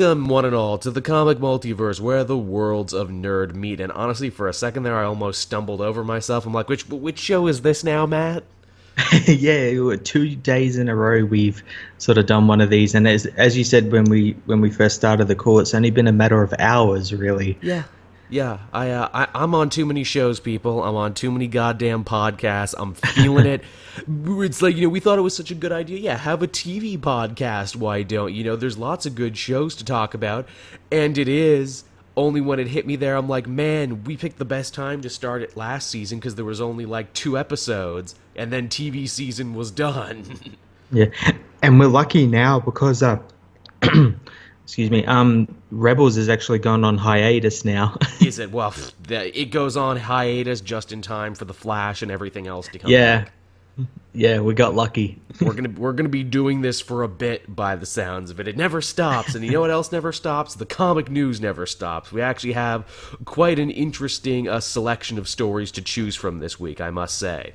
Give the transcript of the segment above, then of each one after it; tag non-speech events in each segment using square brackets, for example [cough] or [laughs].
Welcome, one and all, to the comic multiverse where the worlds of nerd meet. And honestly, for a second there, I almost stumbled over myself. I'm like, which which show is this now, Matt? [laughs] yeah, two days in a row we've sort of done one of these, and as as you said when we when we first started the call, it's only been a matter of hours, really. Yeah, yeah. I, uh, I I'm on too many shows, people. I'm on too many goddamn podcasts. I'm feeling it. [laughs] It's like you know we thought it was such a good idea. Yeah, have a TV podcast. Why don't you know? There's lots of good shows to talk about, and it is only when it hit me there, I'm like, man, we picked the best time to start it last season because there was only like two episodes, and then TV season was done. [laughs] yeah, and we're lucky now because uh, [clears throat] excuse me, um, Rebels is actually gone on hiatus now. [laughs] is it? Well, it goes on hiatus just in time for the Flash and everything else to come. Yeah. Back. Yeah, we got lucky. [laughs] we're gonna we're gonna be doing this for a bit by the sounds of it. It never stops, and you know what else never stops? The comic news never stops. We actually have quite an interesting uh, selection of stories to choose from this week, I must say.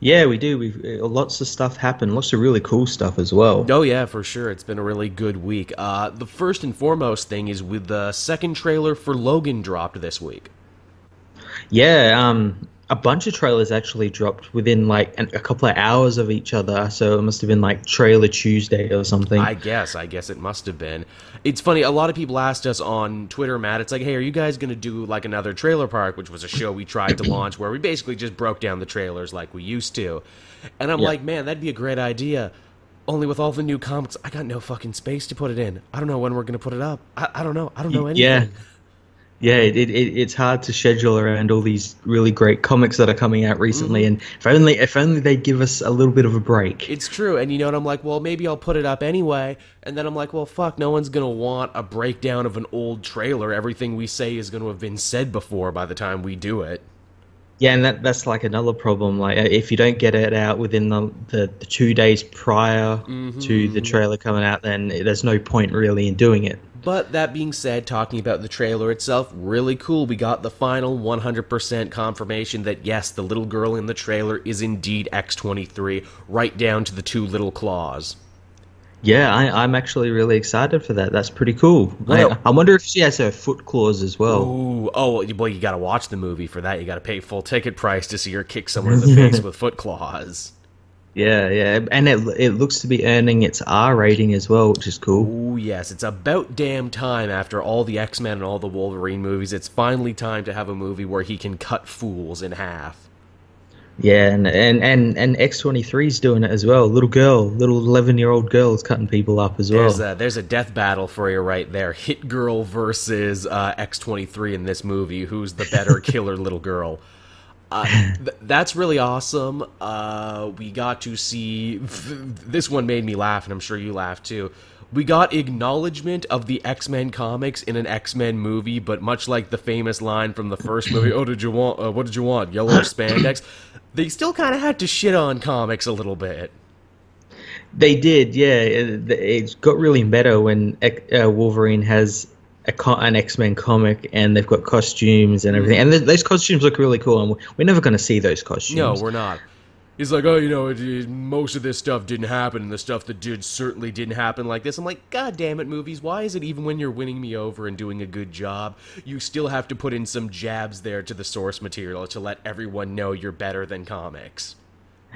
Yeah, we do. We've uh, lots of stuff happened. Lots of really cool stuff as well. Oh yeah, for sure. It's been a really good week. Uh, the first and foremost thing is with the second trailer for Logan dropped this week. Yeah, um, a bunch of trailers actually dropped within like a couple of hours of each other. So it must have been like Trailer Tuesday or something. I guess. I guess it must have been. It's funny. A lot of people asked us on Twitter, Matt. It's like, hey, are you guys going to do like another Trailer Park, which was a show we tried to launch where we basically just broke down the trailers like we used to. And I'm like, man, that'd be a great idea. Only with all the new comics, I got no fucking space to put it in. I don't know when we're going to put it up. I, I don't know. I don't know anything. Yeah yeah, it, it, it's hard to schedule around all these really great comics that are coming out recently. Mm-hmm. And if only if only they give us a little bit of a break. It's true, and you know what? I'm like, well, maybe I'll put it up anyway. And then I'm like, well, fuck, no one's gonna want a breakdown of an old trailer. Everything we say is gonna have been said before by the time we do it. Yeah, and that that's like another problem. Like if you don't get it out within the the, the two days prior mm-hmm. to the trailer coming out, then there's no point really in doing it. But that being said, talking about the trailer itself, really cool. We got the final 100% confirmation that yes, the little girl in the trailer is indeed X23, right down to the two little claws. Yeah, I, am actually really excited for that. That's pretty cool. Well, I, I, wonder if she has her foot claws as well. Ooh, oh, boy, you got to watch the movie for that. You got to pay full ticket price to see her kick someone in the face [laughs] with foot claws. Yeah, yeah, and it it looks to be earning its R rating as well, which is cool. Oh yes, it's about damn time after all the X Men and all the Wolverine movies. It's finally time to have a movie where he can cut fools in half. Yeah, and and and, and X twenty three is doing it as well. Little girl, little eleven year old girl is cutting people up as well. There's a, there's a death battle for you right there. Hit Girl versus uh, X twenty three in this movie. Who's the better [laughs] killer little girl? Uh, th- that's really awesome. Uh, we got to see [laughs] this one made me laugh, and I'm sure you laughed too. We got acknowledgement of the X Men comics in an X Men movie, but much like the famous line from the first movie, "Oh, did you want? Uh, what did you want? Yellow [laughs] spandex?" They still kind of had to shit on comics a little bit. They did, yeah. It, it got really meta when uh, Wolverine has a, an X Men comic, and they've got costumes and everything. And th- those costumes look really cool, and we're never going to see those costumes. No, we're not. He's like, oh, you know, it, it, most of this stuff didn't happen, and the stuff that did certainly didn't happen like this. I'm like, God damn it, movies! Why is it even when you're winning me over and doing a good job, you still have to put in some jabs there to the source material to let everyone know you're better than comics?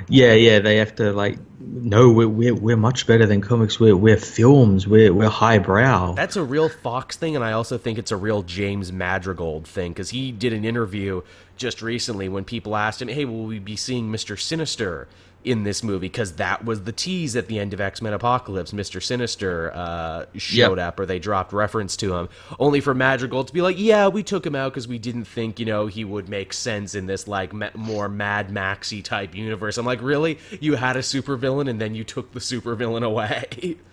Yeah, yeah, they have to like no, we're we're, we're much better than comics. We're we're films. We're we're highbrow. That's a real Fox thing, and I also think it's a real James Madrigal thing because he did an interview just recently when people asked him, "Hey, will we be seeing Mister Sinister?" In this movie because that was the tease at the end of X Men Apocalypse. Mister Sinister uh, showed yep. up, or they dropped reference to him, only for Madrigal to be like, "Yeah, we took him out because we didn't think you know he would make sense in this like ma- more Mad Maxy type universe." I'm like, really? You had a supervillain and then you took the supervillain away? [laughs]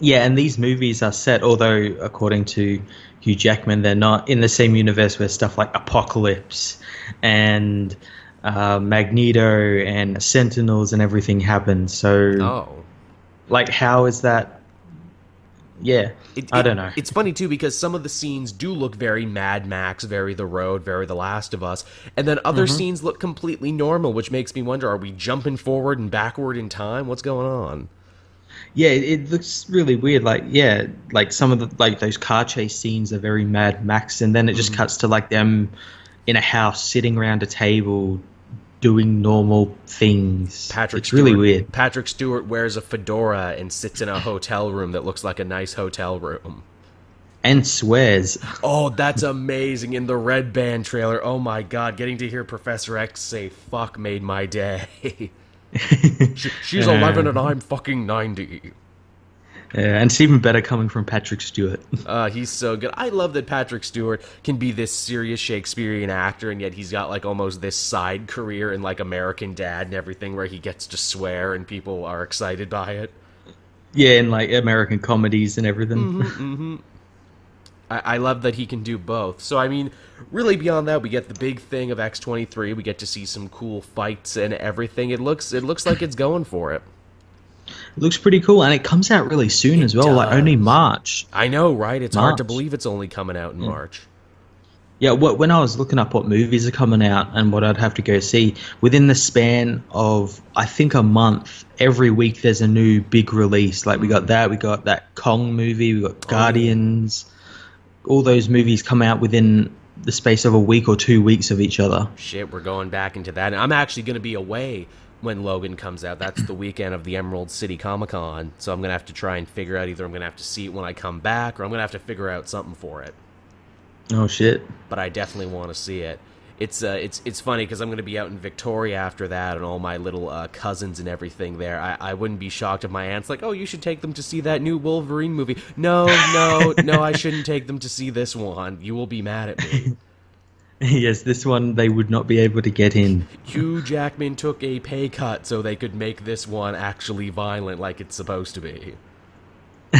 Yeah, and these movies are set, although according to Hugh Jackman, they're not in the same universe where stuff like Apocalypse and uh, Magneto and Sentinels and everything happened. So, oh. like, how is that? Yeah, it, I don't know. It's funny too because some of the scenes do look very Mad Max, very The Road, very The Last of Us, and then other mm-hmm. scenes look completely normal, which makes me wonder: Are we jumping forward and backward in time? What's going on? Yeah, it, it looks really weird. Like, yeah, like some of the like those car chase scenes are very Mad Max, and then it just cuts to like them in a house sitting around a table doing normal things. Patrick it's really weird. Patrick Stewart wears a fedora and sits in a hotel room that looks like a nice hotel room. And swears. Oh, that's amazing in the Red Band trailer. Oh my god, getting to hear Professor X say fuck made my day. [laughs] She- She's [laughs] uh, 11 and I'm fucking 90. Yeah, and it's even better coming from Patrick Stewart. Uh, [laughs] he's so good. I love that Patrick Stewart can be this serious Shakespearean actor, and yet he's got like almost this side career in like American Dad and everything, where he gets to swear and people are excited by it. yeah, in like American comedies and everything. Mm-hmm. I, I love that he can do both. So I mean, really beyond that, we get the big thing of X twenty three. We get to see some cool fights and everything. It looks it looks like it's going for it. It looks pretty cool, and it comes out really soon as well, like only March. I know, right? It's hard to believe it's only coming out in hmm. March. Yeah, when I was looking up what movies are coming out and what I'd have to go see, within the span of I think a month, every week there's a new big release. Like we got hmm. that, we got that Kong movie, we got oh, Guardians. All those movies come out within the space of a week or two weeks of each other. Shit, we're going back into that. And I'm actually going to be away when Logan comes out. That's the weekend of the Emerald City Comic Con. So I'm going to have to try and figure out either I'm going to have to see it when I come back or I'm going to have to figure out something for it. Oh shit! But I definitely want to see it. It's uh, it's it's funny because I'm going to be out in Victoria after that, and all my little uh, cousins and everything there. I, I wouldn't be shocked if my aunt's like, "Oh, you should take them to see that new Wolverine movie." No, no, no, I shouldn't take them to see this one. You will be mad at me. [laughs] [laughs] yes, this one they would not be able to get in. Hugh Jackman took a pay cut so they could make this one actually violent like it's supposed to be. [laughs]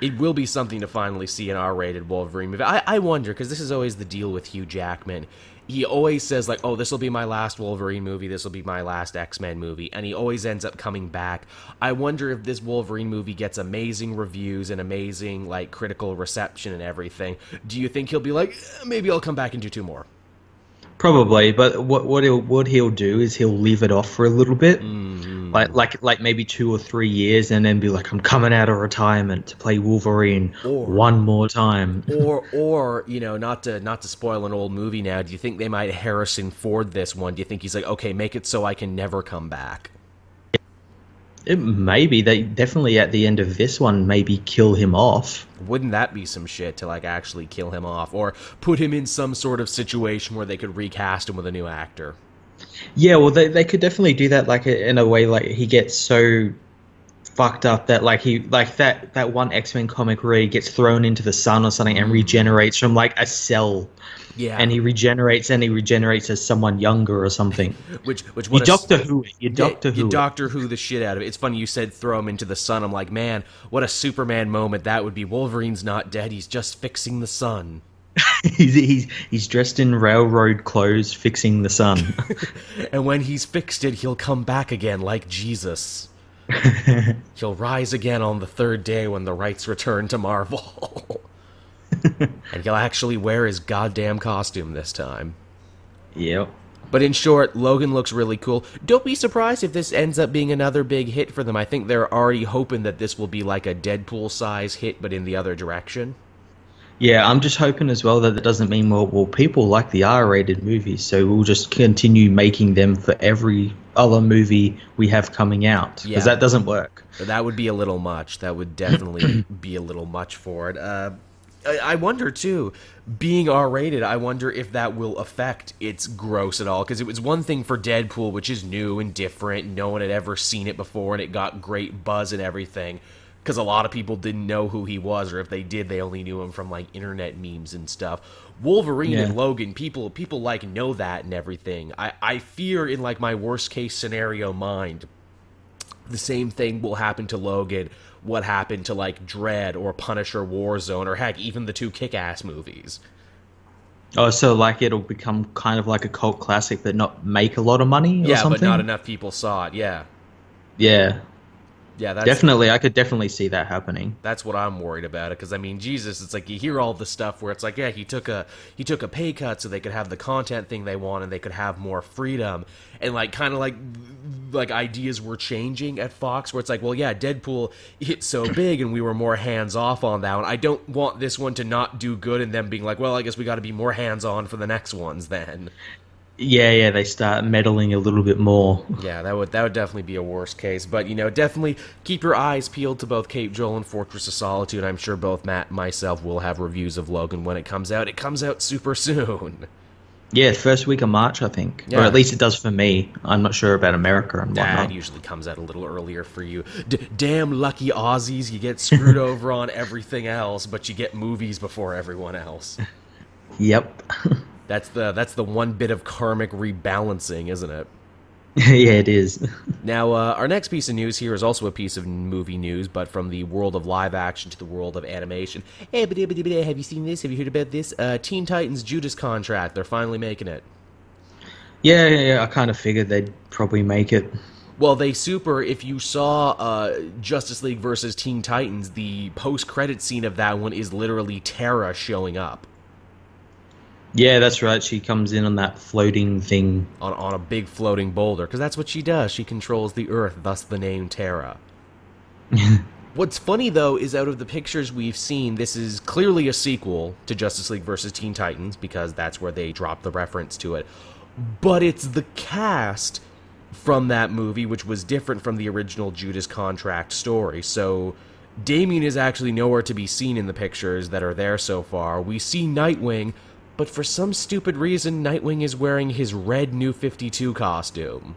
it will be something to finally see an R-rated Wolverine movie. I, I wonder because this is always the deal with Hugh Jackman. He always says like, "Oh, this will be my last Wolverine movie. This will be my last X-Men movie," and he always ends up coming back. I wonder if this Wolverine movie gets amazing reviews and amazing like critical reception and everything. Do you think he'll be like, "Eh, maybe I'll come back and do two more? Probably, but what what he'll what he'll do is he'll leave it off for a little bit, Mm-hmm. like like like maybe two or three years, and then be like, I'm coming out of retirement to play Wolverine Or- one more time. [laughs] or or you know not to not to spoil an old movie now do you think they might harrison ford this one do you think he's like okay make it so i can never come back It maybe they definitely at the end of this one maybe kill him off. wouldn't that be some shit to like actually kill him off or put him in some sort of situation where they could recast him with a new actor Yeah, well, they they could definitely do that like in a way like he gets so fucked up that like he like that that one X Men comic where he gets thrown into the sun or something and regenerates from like a cell, yeah and he regenerates and he regenerates as someone younger or something. [laughs] which which You what a- Doctor Who. You Doctor you Who it. Doctor Who the shit out of it. It's funny you said throw him into the sun. I'm like, man, what a Superman moment that would be. Wolverine's not dead. He's just fixing the sun. [laughs] he's, he's he's dressed in railroad clothes, fixing the sun. [laughs] And when he's fixed it, he'll come back again like Jesus. [laughs] he'll rise again on the third day when the rights return to Marvel. [laughs] and he'll actually wear his goddamn costume this time. yep. But in short, Logan looks really cool. Don't be surprised if this ends up being another big hit for them. I think they're already hoping that this will be like a Deadpool size hit, but in the other direction. Yeah, I'm just hoping as well that it doesn't mean well, well, people like the R-rated movies, so we'll just continue making them for every other movie we have coming out because Yeah. that doesn't work. That would be a little much. That would definitely [clears throat] be a little much for it. Uh, I, I wonder too, being R-rated. I wonder if that will affect its gross at all. Because it was one thing for Deadpool, which is new and different. No one had ever seen it before, and it got great buzz and everything. Because a lot of people didn't know who he was, or if they did, they only knew him from like internet memes and stuff. Wolverine Yeah. and Logan, people people like know that and everything. I I fear in like my worst case scenario mind the same thing will happen to Logan. What happened to like Dredd or Punisher Warzone or heck, even the two Kick Ass movies? Oh, so like it'll become kind of like a cult classic, but not make a lot of money or Yeah, something. but not enough people saw it. Yeah, Yeah, yeah, that's definitely. I could definitely see that happening. that's what I'm worried about it. Because I mean, Jesus, it's like you hear all the stuff where it's like, yeah, he took a he took a pay cut so they could have the content thing they want and they could have more freedom and like kind of like like ideas were changing at Fox where it's like, well, yeah, Deadpool hit so [clears throat] big and we were more hands off on that one. I don't want this one to not do good and them being like, well, I guess we got to be more hands on for the next ones then. Yeah, yeah, they start meddling a little bit more. Yeah, that would that would definitely be a worst case. But you know, definitely keep your eyes peeled to both Caped-Joel and Fortress of Solitude. I'm sure both Matt and myself will have reviews of Logan when it comes out. It comes out super soon. Yeah, first week of March, I think, Yeah. or at least it does for me. I'm not sure about America and whatnot. it usually comes out a little earlier for you. D- damn lucky Aussies, you get screwed [laughs] over on everything else, but you get movies before everyone else. Yep. [laughs] That's the that's the one bit of karmic rebalancing, isn't it? [laughs] yeah, it is. [laughs] Now, uh, our next piece of news here is also a piece of movie news, but from the world of live action to the world of animation. Hey, have you seen this? Have you heard about this? Uh, Teen Titans Judas contract. They're finally making it. Yeah, yeah, yeah, I kind of figured they'd probably make it. Well, they super. If you saw uh, Justice League versus Teen Titans, the post-credit scene of that one is literally Terra showing up Yeah, that's right. She comes in on that floating thing. on on a big floating boulder because that's what she does. She controls the Earth, thus the name Terra. [laughs] What's funny though is out of the pictures we've seen, this is clearly a sequel to Justice League versus Teen Titans because that's where they dropped the reference to it. But it's the cast from that movie which was different from the original Judas contract story. So Damian is actually nowhere to be seen in the pictures that are there so far. We see Nightwing, but for some stupid reason Nightwing is wearing his red New 52 costume.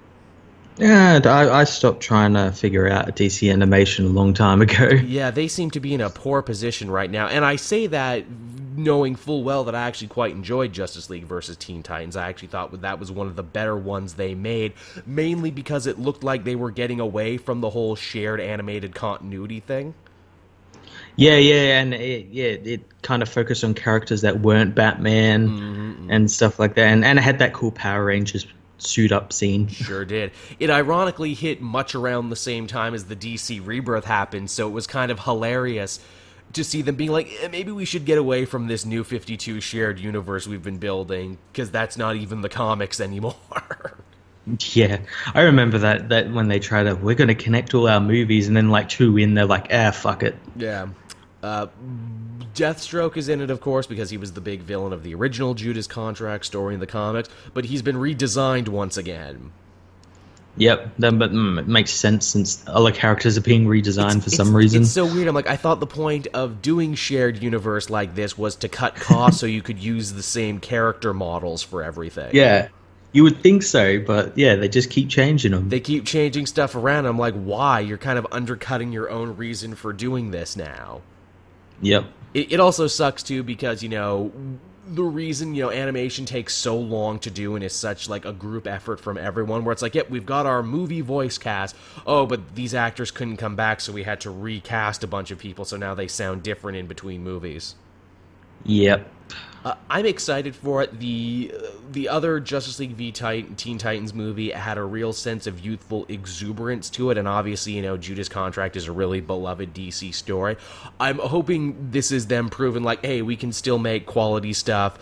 Yeah, I, I stopped trying to figure out DC animation a long time ago. [laughs] Yeah, they seem to be in a poor position right now. And I say that knowing full well that I actually quite enjoyed Justice League versus Teen Titans. I actually thought that was one of the better ones they made, mainly because it looked like they were getting away from the whole shared animated continuity thing. Yeah, yeah, and it, yeah, it kind of focused on characters that weren't Batman Mm-hmm, and stuff like that, and and it had that cool Power Rangers suit up scene. Sure did. It ironically hit much around the same time as the DC rebirth happened, so it was kind of hilarious to see them being like, eh, maybe we should get away from this new 52 shared universe we've been building, because that's not even the comics anymore. [laughs] Yeah, I remember that that when they try to, we're going to connect all our movies, and then like two in, they're like, ah, fuck it. Yeah. Uh, Deathstroke is in it, of course, because he was the big villain of the original Judas contract story in the comics, but he's been redesigned once again. Yep, then but mm, it makes sense since other characters are being redesigned for some It's- reason. It's so weird. I'm like, I thought the point of doing shared universe like this was to cut costs so you could use the same character models for everything. yeah, you would think so, but yeah, they just keep changing them. They keep changing stuff around. I'm like, why? You're kind of undercutting your own reason for doing this now. Yep. It, it also sucks too because you know the reason you know animation takes so long to do and is such like a group effort from everyone where it's like yep we've got our movie voice cast oh but these actors couldn't come back so we had to recast a bunch of people so now they sound different in between movies Yep. Uh, I'm excited for it. The uh, the other Justice League v Titan, Teen Titans movie had a real sense of youthful exuberance to it, and obviously, you know, Judas Contract is a really beloved DC story. I'm hoping this is them proving like, hey, we can still make quality stuff.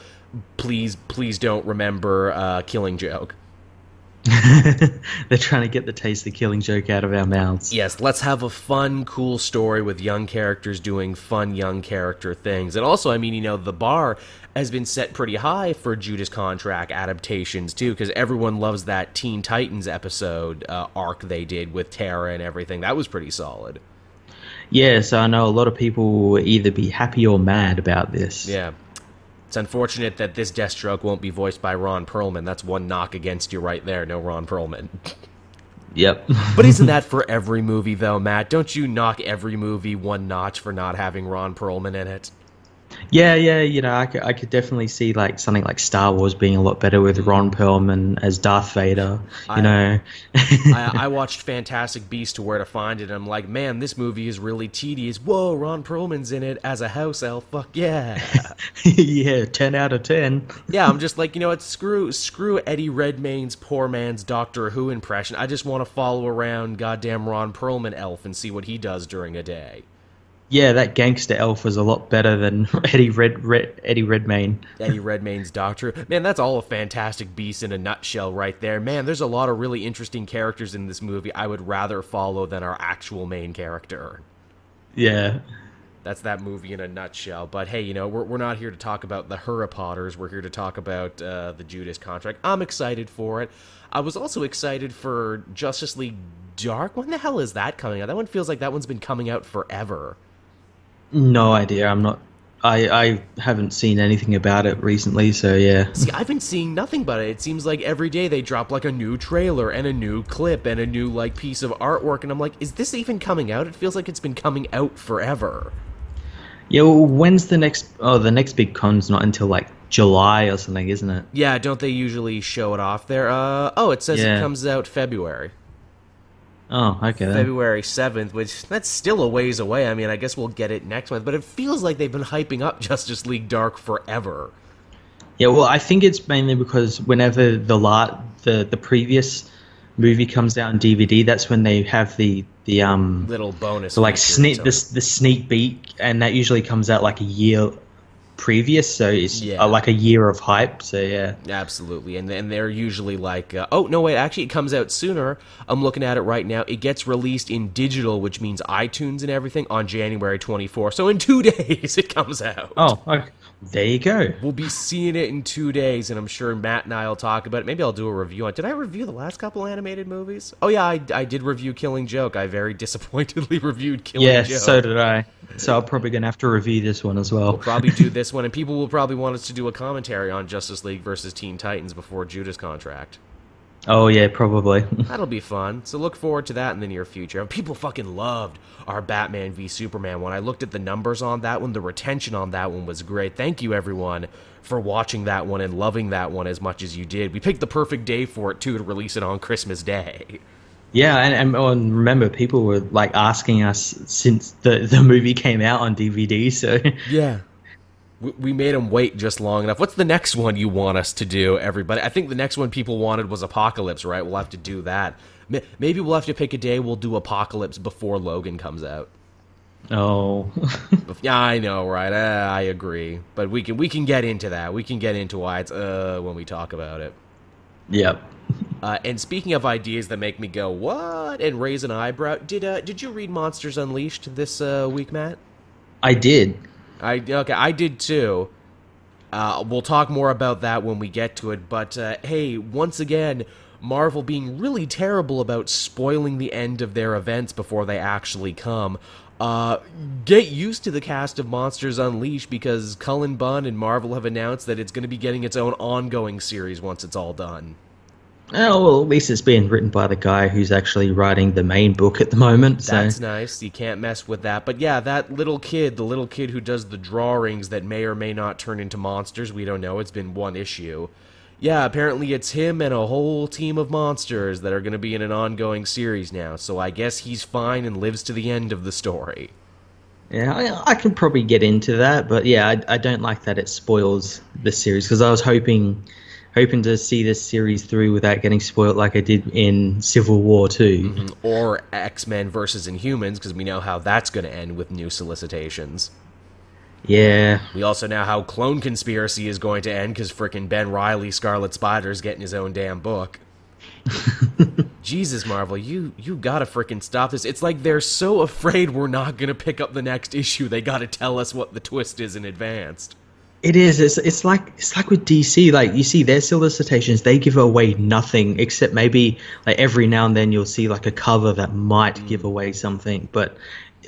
Please, please don't remember uh, Killing Joke. [laughs] They're trying to get the taste of killing joke out of our mouths. Yes, let's have a fun, cool story with young characters doing fun, young character things. And also, I mean, you know, the bar has been set pretty high for Judas Contract adaptations, too, because everyone loves that Teen Titans episode uh, arc they did with Terra and everything. That was pretty solid. Yeah, so I know a lot of people will either be happy or mad about this. Yeah. It's unfortunate that this Deathstroke won't be voiced by Ron Perlman. That's one knock against you right there. No Ron Perlman. Yep. [laughs] But isn't that for every movie, though, Matt? Don't you knock every movie one notch for not having Ron Perlman in it? Yeah, yeah, you know, I could, I could definitely see like something like Star Wars being a lot better with Ron mm. Perlman as Darth Vader. You I- know. I, [laughs] I watched Fantastic Beast to Where to Find It, and I'm like, man, this movie is really tedious. Whoa, Ron Perlman's in it as a house elf. Fuck yeah. [laughs] yeah, ten out of ten. yeah, I'm [laughs] just like, you know what? Screw, screw Eddie Redmayne's poor man's Doctor Who impression. I just want to follow around goddamn Ron Perlman elf and see what he does during a day. Yeah, that gangster elf was a lot better than [laughs] Eddie Red, Red Eddie Redmayne. Eddie Redmayne's Doctor. Man, that's all a fantastic beast in a nutshell right there. Man, there's a lot of really interesting characters in this movie I would rather follow than our actual main character. Yeah. That's that movie in a nutshell. But hey, you know, we're, we're not here to talk about the Harry Potters. We're here to talk about uh, the Judas contract. I'm excited for it. I was also excited for Justice League Dark. When the hell is that coming out? That one feels like that one's been coming out forever. No idea. I'm not. I I haven't seen anything about it recently, so yeah. See, I've been seeing nothing but it. It seems like every day they drop like a new trailer and a new clip and a new like piece of artwork, and I'm like, is this even coming out? It feels like it's been coming out forever. Yeah. Well, when's the next? Oh, the next big con's not until like July or something, isn't it? Yeah, don't they usually show it off there? Uh oh, it says Yeah. it comes out February. Oh, okay. then. February 7th, which that's still a ways away. I mean, I guess we'll get it next month, but it feels like they've been hyping up [laughs] Justice League Dark forever. Yeah, well, I think it's mainly because whenever the la- the the previous movie comes out on DVD, that's when they have the the um Little bonus. so like sneak the the sneak peek, and that usually comes out like a year previous, so it's Yeah. uh, like a year of hype. So yeah, Absolutely, and and they're usually like, uh, oh no, wait, actually, it comes out sooner. I'm looking at it right now. It gets released in digital, which means iTunes and everything, on January 24. So in two [laughs] days, it comes out. oh, okay. There you go. We'll be seeing it in two days, and I'm sure Matt and I will talk about it. Maybe I'll do a review on. Did I review the last couple animated movies? Oh yeah, I, I did review Killing Joke. I very [laughs] disappointedly reviewed Killing Yeah, Joke. so did I. So I'm probably gonna have to review this one as well. We'll probably do this one, and people will probably want us to do a commentary on Justice League versus Teen Titans before Judas contract. Oh yeah, probably. [laughs] That'll be fun. So look forward to that in the near future. People fucking loved our Batman v Superman one. I looked at the numbers on that one. The retention on that one was great. Thank you everyone for watching that one and loving that one as much as you did. We picked the perfect day for it too to release it on Christmas Day. Yeah, and, and, oh, and remember, people were like asking us since the the movie came out on DVD. So Yeah. We- We made them wait just long enough. What's the next one you want us to do, everybody? I think the next one people wanted was Apocalypse, right? We'll have to do that. Maybe we'll have to pick a day we'll do Apocalypse before Logan comes out. oh, Yeah, I know, right? Uh, I agree, but we can we can get into that. We can get into why it's uh when we talk about it. yep. Uh, and speaking of ideas that make me go what and raise an eyebrow, did uh did you read Monsters Unleashed this uh, week, Matt? I did. I okay, I did too. Uh, we'll talk more about that when we get to it. But uh, hey, once again, Marvel being really terrible about spoiling the end of their events before they actually come. Uh, get used to the cast of Monsters Unleashed because Cullen Bunn and Marvel have announced that it's going to be getting its own ongoing series once it's all done. Oh well, at least it's being written by the guy who's actually writing the main book at the moment. So That's nice. You can't mess with that. But yeah, that little kid, the little kid who does the drawings that may or may not turn into monsters, we don't know. It's been one issue. Yeah, apparently it's him and a whole team of monsters that are going to be in an ongoing series now. So I guess he's fine and lives to the end of the story. yeah, I, I can probably get into that, but yeah, I, I don't like that it spoils the series because I was hoping hoping to see this series through without getting spoiled like I did in Civil War 2 mm-hmm. Or X Men versus Inhumans, because we know how that's going to end with new solicitations. Yeah, We also know how Clone Conspiracy is going to end because frickin' Ben Riley, Scarlet Spider's getting his own damn book. [laughs] Jesus, Marvel, you you gotta frickin' stop this. It's like they're so afraid we're not gonna pick up the next issue. They gotta tell us what the twist is in advance. It is. It's it's like it's like with DC. Like you see their solicitations, they give away nothing except maybe like every now and then you'll see like a cover that might give mm. away something, but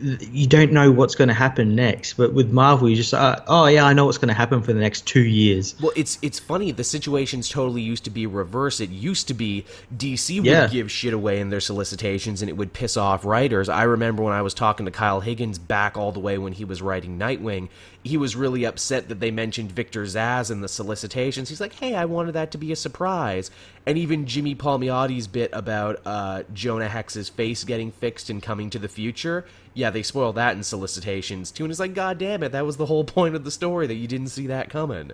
you don't know what's going to happen next. But with Marvel, you just uh, oh yeah, I know what's going to happen for the next two years. Well, it's it's funny. The situations totally used to be reverse. It used to be DC would Yeah. give shit away in their solicitations, and it would piss off writers. I remember when I was talking to Kyle Higgins back all the way when he was writing Nightwing. He was really upset that they mentioned Victor Zsasz in the solicitations. He's like, "Hey, I wanted that to be a surprise." And even Jimmy Palmiotti's bit about uh, Jonah Hex's face getting fixed and coming to the future. Yeah, they spoiled that in solicitations too. And it's like, God damn it, that was the whole point of the story that you didn't see that coming.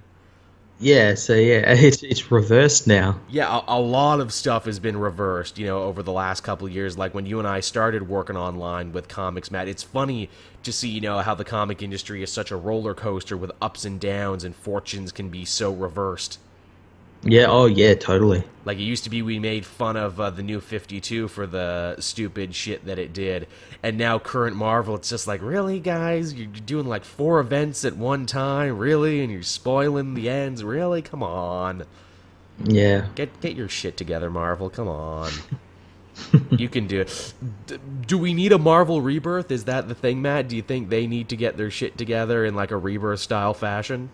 Yeah, so yeah, [laughs] it's it's reversed now. Yeah, a, a, lot of stuff has been reversed, you know, over the last couple years. Like when you and I started working online with comics, Matt. It's funny to see, you know, how the comic industry is such a roller coaster with ups and downs, and fortunes can be so reversed. Yeah. Oh, yeah. Totally. Like it used to be, we made fun of uh, the new Fifty Two for the stupid shit that it did, and now current Marvel, it's just like, really, guys, you're doing like four events at one time, really, and you're spoiling the ends, really? Come on. Yeah. Get get your shit together, Marvel. Come on. [laughs] you can do it. do we need a Marvel rebirth? Is that the thing, Matt? Do you think they need to get their shit together in like a rebirth style fashion?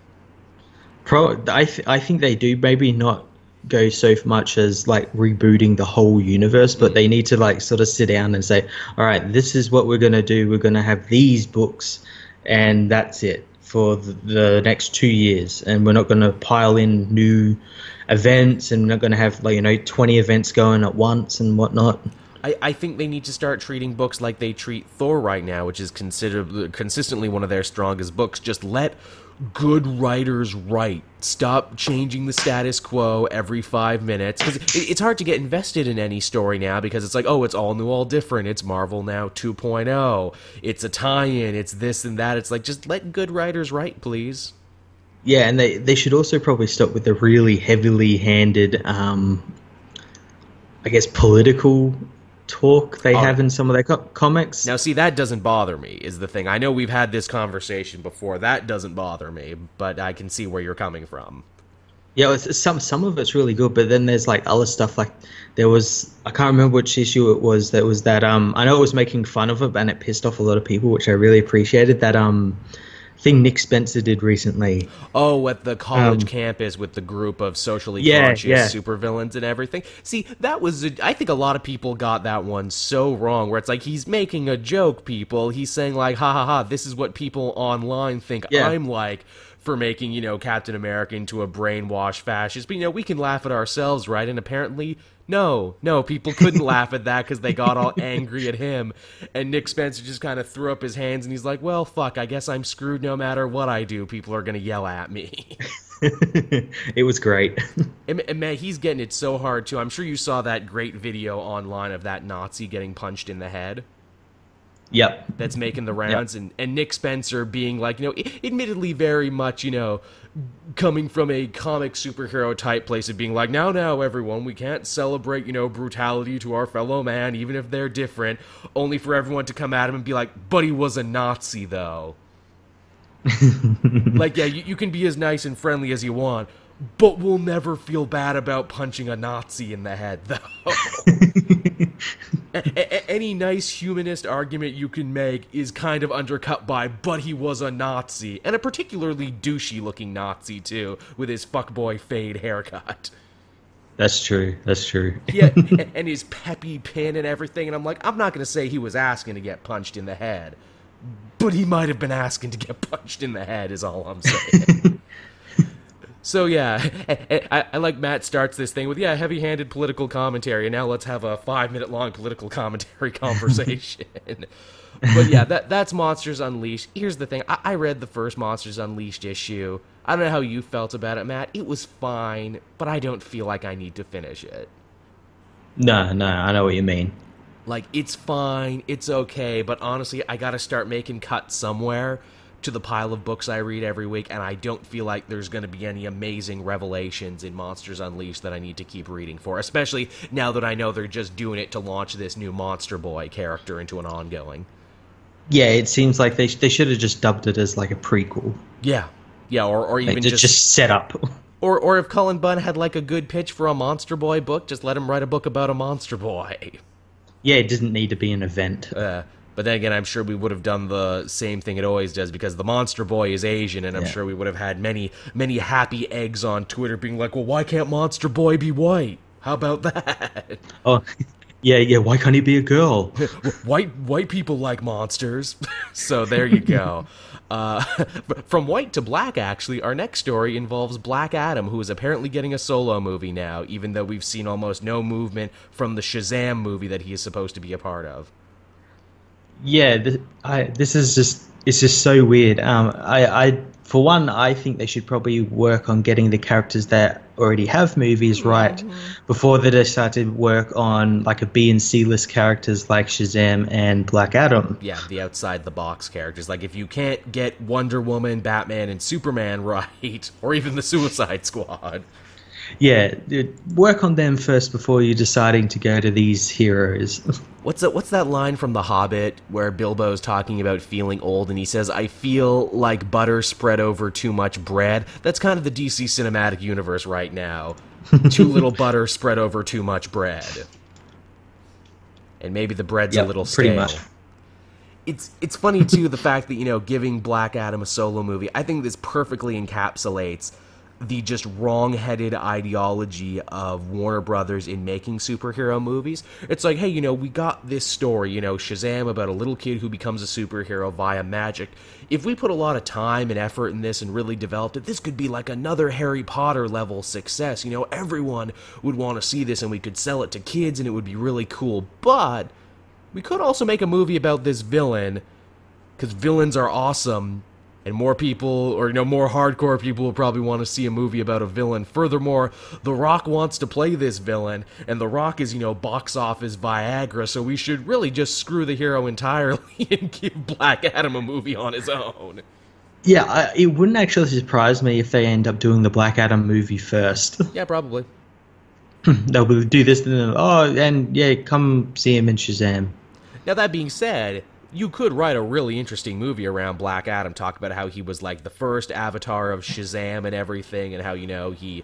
Pro, I th- I think they do. Maybe not go so much as like rebooting the whole universe, but they need to like sort of sit down and say, all right, this is what we're gonna do. We're gonna have these books, and that's it for the, the next two years, and we're not gonna pile in new events, and we're not gonna have like you know twenty events going at once and whatnot. I, I think they need to start treating books like they treat Thor right now, which is considered consistently one of their strongest books. Just let good writers write. Stop changing the status quo every five minutes because it's hard to get invested in any story now because it's like, oh, it's all new, all different. It's Marvel now 2.0. It's a tie-in. It's this and that. It's like just let good writers write, please. Yeah, and they they should also probably stop with the really heavily handed, um, I guess, political talk they oh. have in some of their co- comics. Now, see, that doesn't bother me. Is the thing I know we've had this conversation before. That doesn't bother me, but I can see where you're coming from. Yeah, some some of it's really good, but then there's like other stuff. Like there was I can't remember which issue it was. That was that um I know it was making fun of it, and it pissed off a lot of people, which I really appreciated. That um thing Nick Spencer did recently. Oh, at the college um, campus with the group of socially yeah, conscious yeah. supervillains and everything. See, that was a, I think a lot of people got that one so wrong. Where it's like he's making a joke. People, he's saying like, "Ha ha ha! This is what people online think yeah. I'm like." For making, you know, Captain America into a brainwashed fascist. But, you know, we can laugh at ourselves, right? And apparently no, no, people couldn't laugh at that because they got all angry at him. And Nick Spencer just kind of threw up his hands and he's like, well, fuck, I guess I'm screwed no matter what I do. People are going to yell at me. [laughs] it was great. [laughs] And, and, man, he's getting it so hard, too. I'm sure you saw that great video online of that Nazi getting punched in the head. Yep. That's making the rounds. Yep. And, and Nick Spencer being like, you know, admittedly very much, you know, coming from a comic superhero type place of being like, now, now, everyone, we can't celebrate, you know, brutality to our fellow man, even if they're different, only for everyone to come at him and be like, but he was a Nazi, though. [laughs] like, yeah, you, you can be as nice and friendly as you want, but we'll never feel bad about punching a Nazi in the head, though. [laughs] a- any nice humanist argument you can make is kind of undercut by, but he was a Nazi, and a particularly douchey looking Nazi, too, with his fuckboy fade haircut. That's true. That's true. yeah, [laughs] and his Pepe pin and everything. And I'm like, I'm not going to say he was asking to get punched in the head, but he might have been asking to get punched in the head, is all I'm saying. [laughs] So yeah, [laughs] eh, eh, I, I, like Matt starts this thing with yeah heavy-handed political commentary, and now let's have a five-minute-long political commentary [laughs] conversation. but yeah, that that's Monsters Unleashed. Here's the thing: I, I, read the first Monsters Unleashed issue. I don't know how you felt about it, Matt. It was fine, but I don't feel like I need to finish it. No, no, I know what you mean. Like it's fine, it's okay, but honestly, I got to start making cuts somewhere to the pile of books I read every week, and I don't feel like there's going to be any amazing revelations in Monsters Unleashed that I need to keep reading for, especially now that I know they're just doing it to launch this new Monster Boy character into an ongoing. Yeah, it seems like they they should have just dubbed it as like a prequel. Yeah, yeah, or or even like, just just set up. [laughs] Or or if Cullen Bunn had like a good pitch for a Monster Boy book, just let him write a book about a Monster Boy. Yeah, it doesn't need to be an event. Uh, but then again, I'm sure we would have done the same thing it always does because the Monster Boy is Asian, and I'm yeah. sure we would have had many, many happy eggs on Twitter being like, "Well, why can't Monster Boy be white? How about that?" [laughs] Oh, yeah, yeah. Why can't he be a girl? [laughs] white white people like monsters, [laughs] so there you go. Uh, from white to black, actually, our next story involves Black Adam, who is apparently getting a solo movie now, even though we've seen almost no movement from the Shazam movie that he is supposed to be a part of yeah, this, I, this is just it's just so weird. Um, I, I for one, I think they should probably work on getting the characters that already have movies right before they decide to work on like a B and C list characters like Shazam and Black Adam. Yeah, the outside the box characters. Like if you can't get Wonder Woman, Batman, and Superman [laughs] right, or even the Suicide Squad. Yeah, work on them first before you're deciding to go to these heroes. [laughs] What's that? What's that line from The Hobbit where Bilbo's talking about feeling old, and he says, "I feel like butter spread over too much bread." That's kind of the DC cinematic universe right now. [laughs] too little butter spread over too much bread, and maybe the bread's Yep, a little pretty stale. much. It's it's funny too the [laughs] fact that you know giving Black Adam a solo movie. I think this perfectly encapsulates the just wrong-headed ideology of Warner Brothers in making superhero movies. It's like, hey, you know, we got this story, you know, Shazam about a little kid who becomes a superhero via magic. If we put a lot of time and effort in this and really developed it, this could be like another Harry Potter level success. You know, everyone would want to see this and we could sell it to kids and it would be really cool. But we could also make a movie about this villain because villains are awesome and more people or you know more hardcore people will probably want to see a movie about a villain furthermore the rock wants to play this villain and the rock is you know box office viagra so we should really just screw the hero entirely [laughs] and give black adam a movie on his own yeah, I, it wouldn't actually surprise me if they end up doing the Black Adam movie first. [laughs] yeah probably [clears throat] They'll do this and then, oh, and yeah, come see him in Shazam. Now that being said, you could write a really interesting movie around Black Adam, talk about how he was like the first avatar of Shazam and everything, and how you know he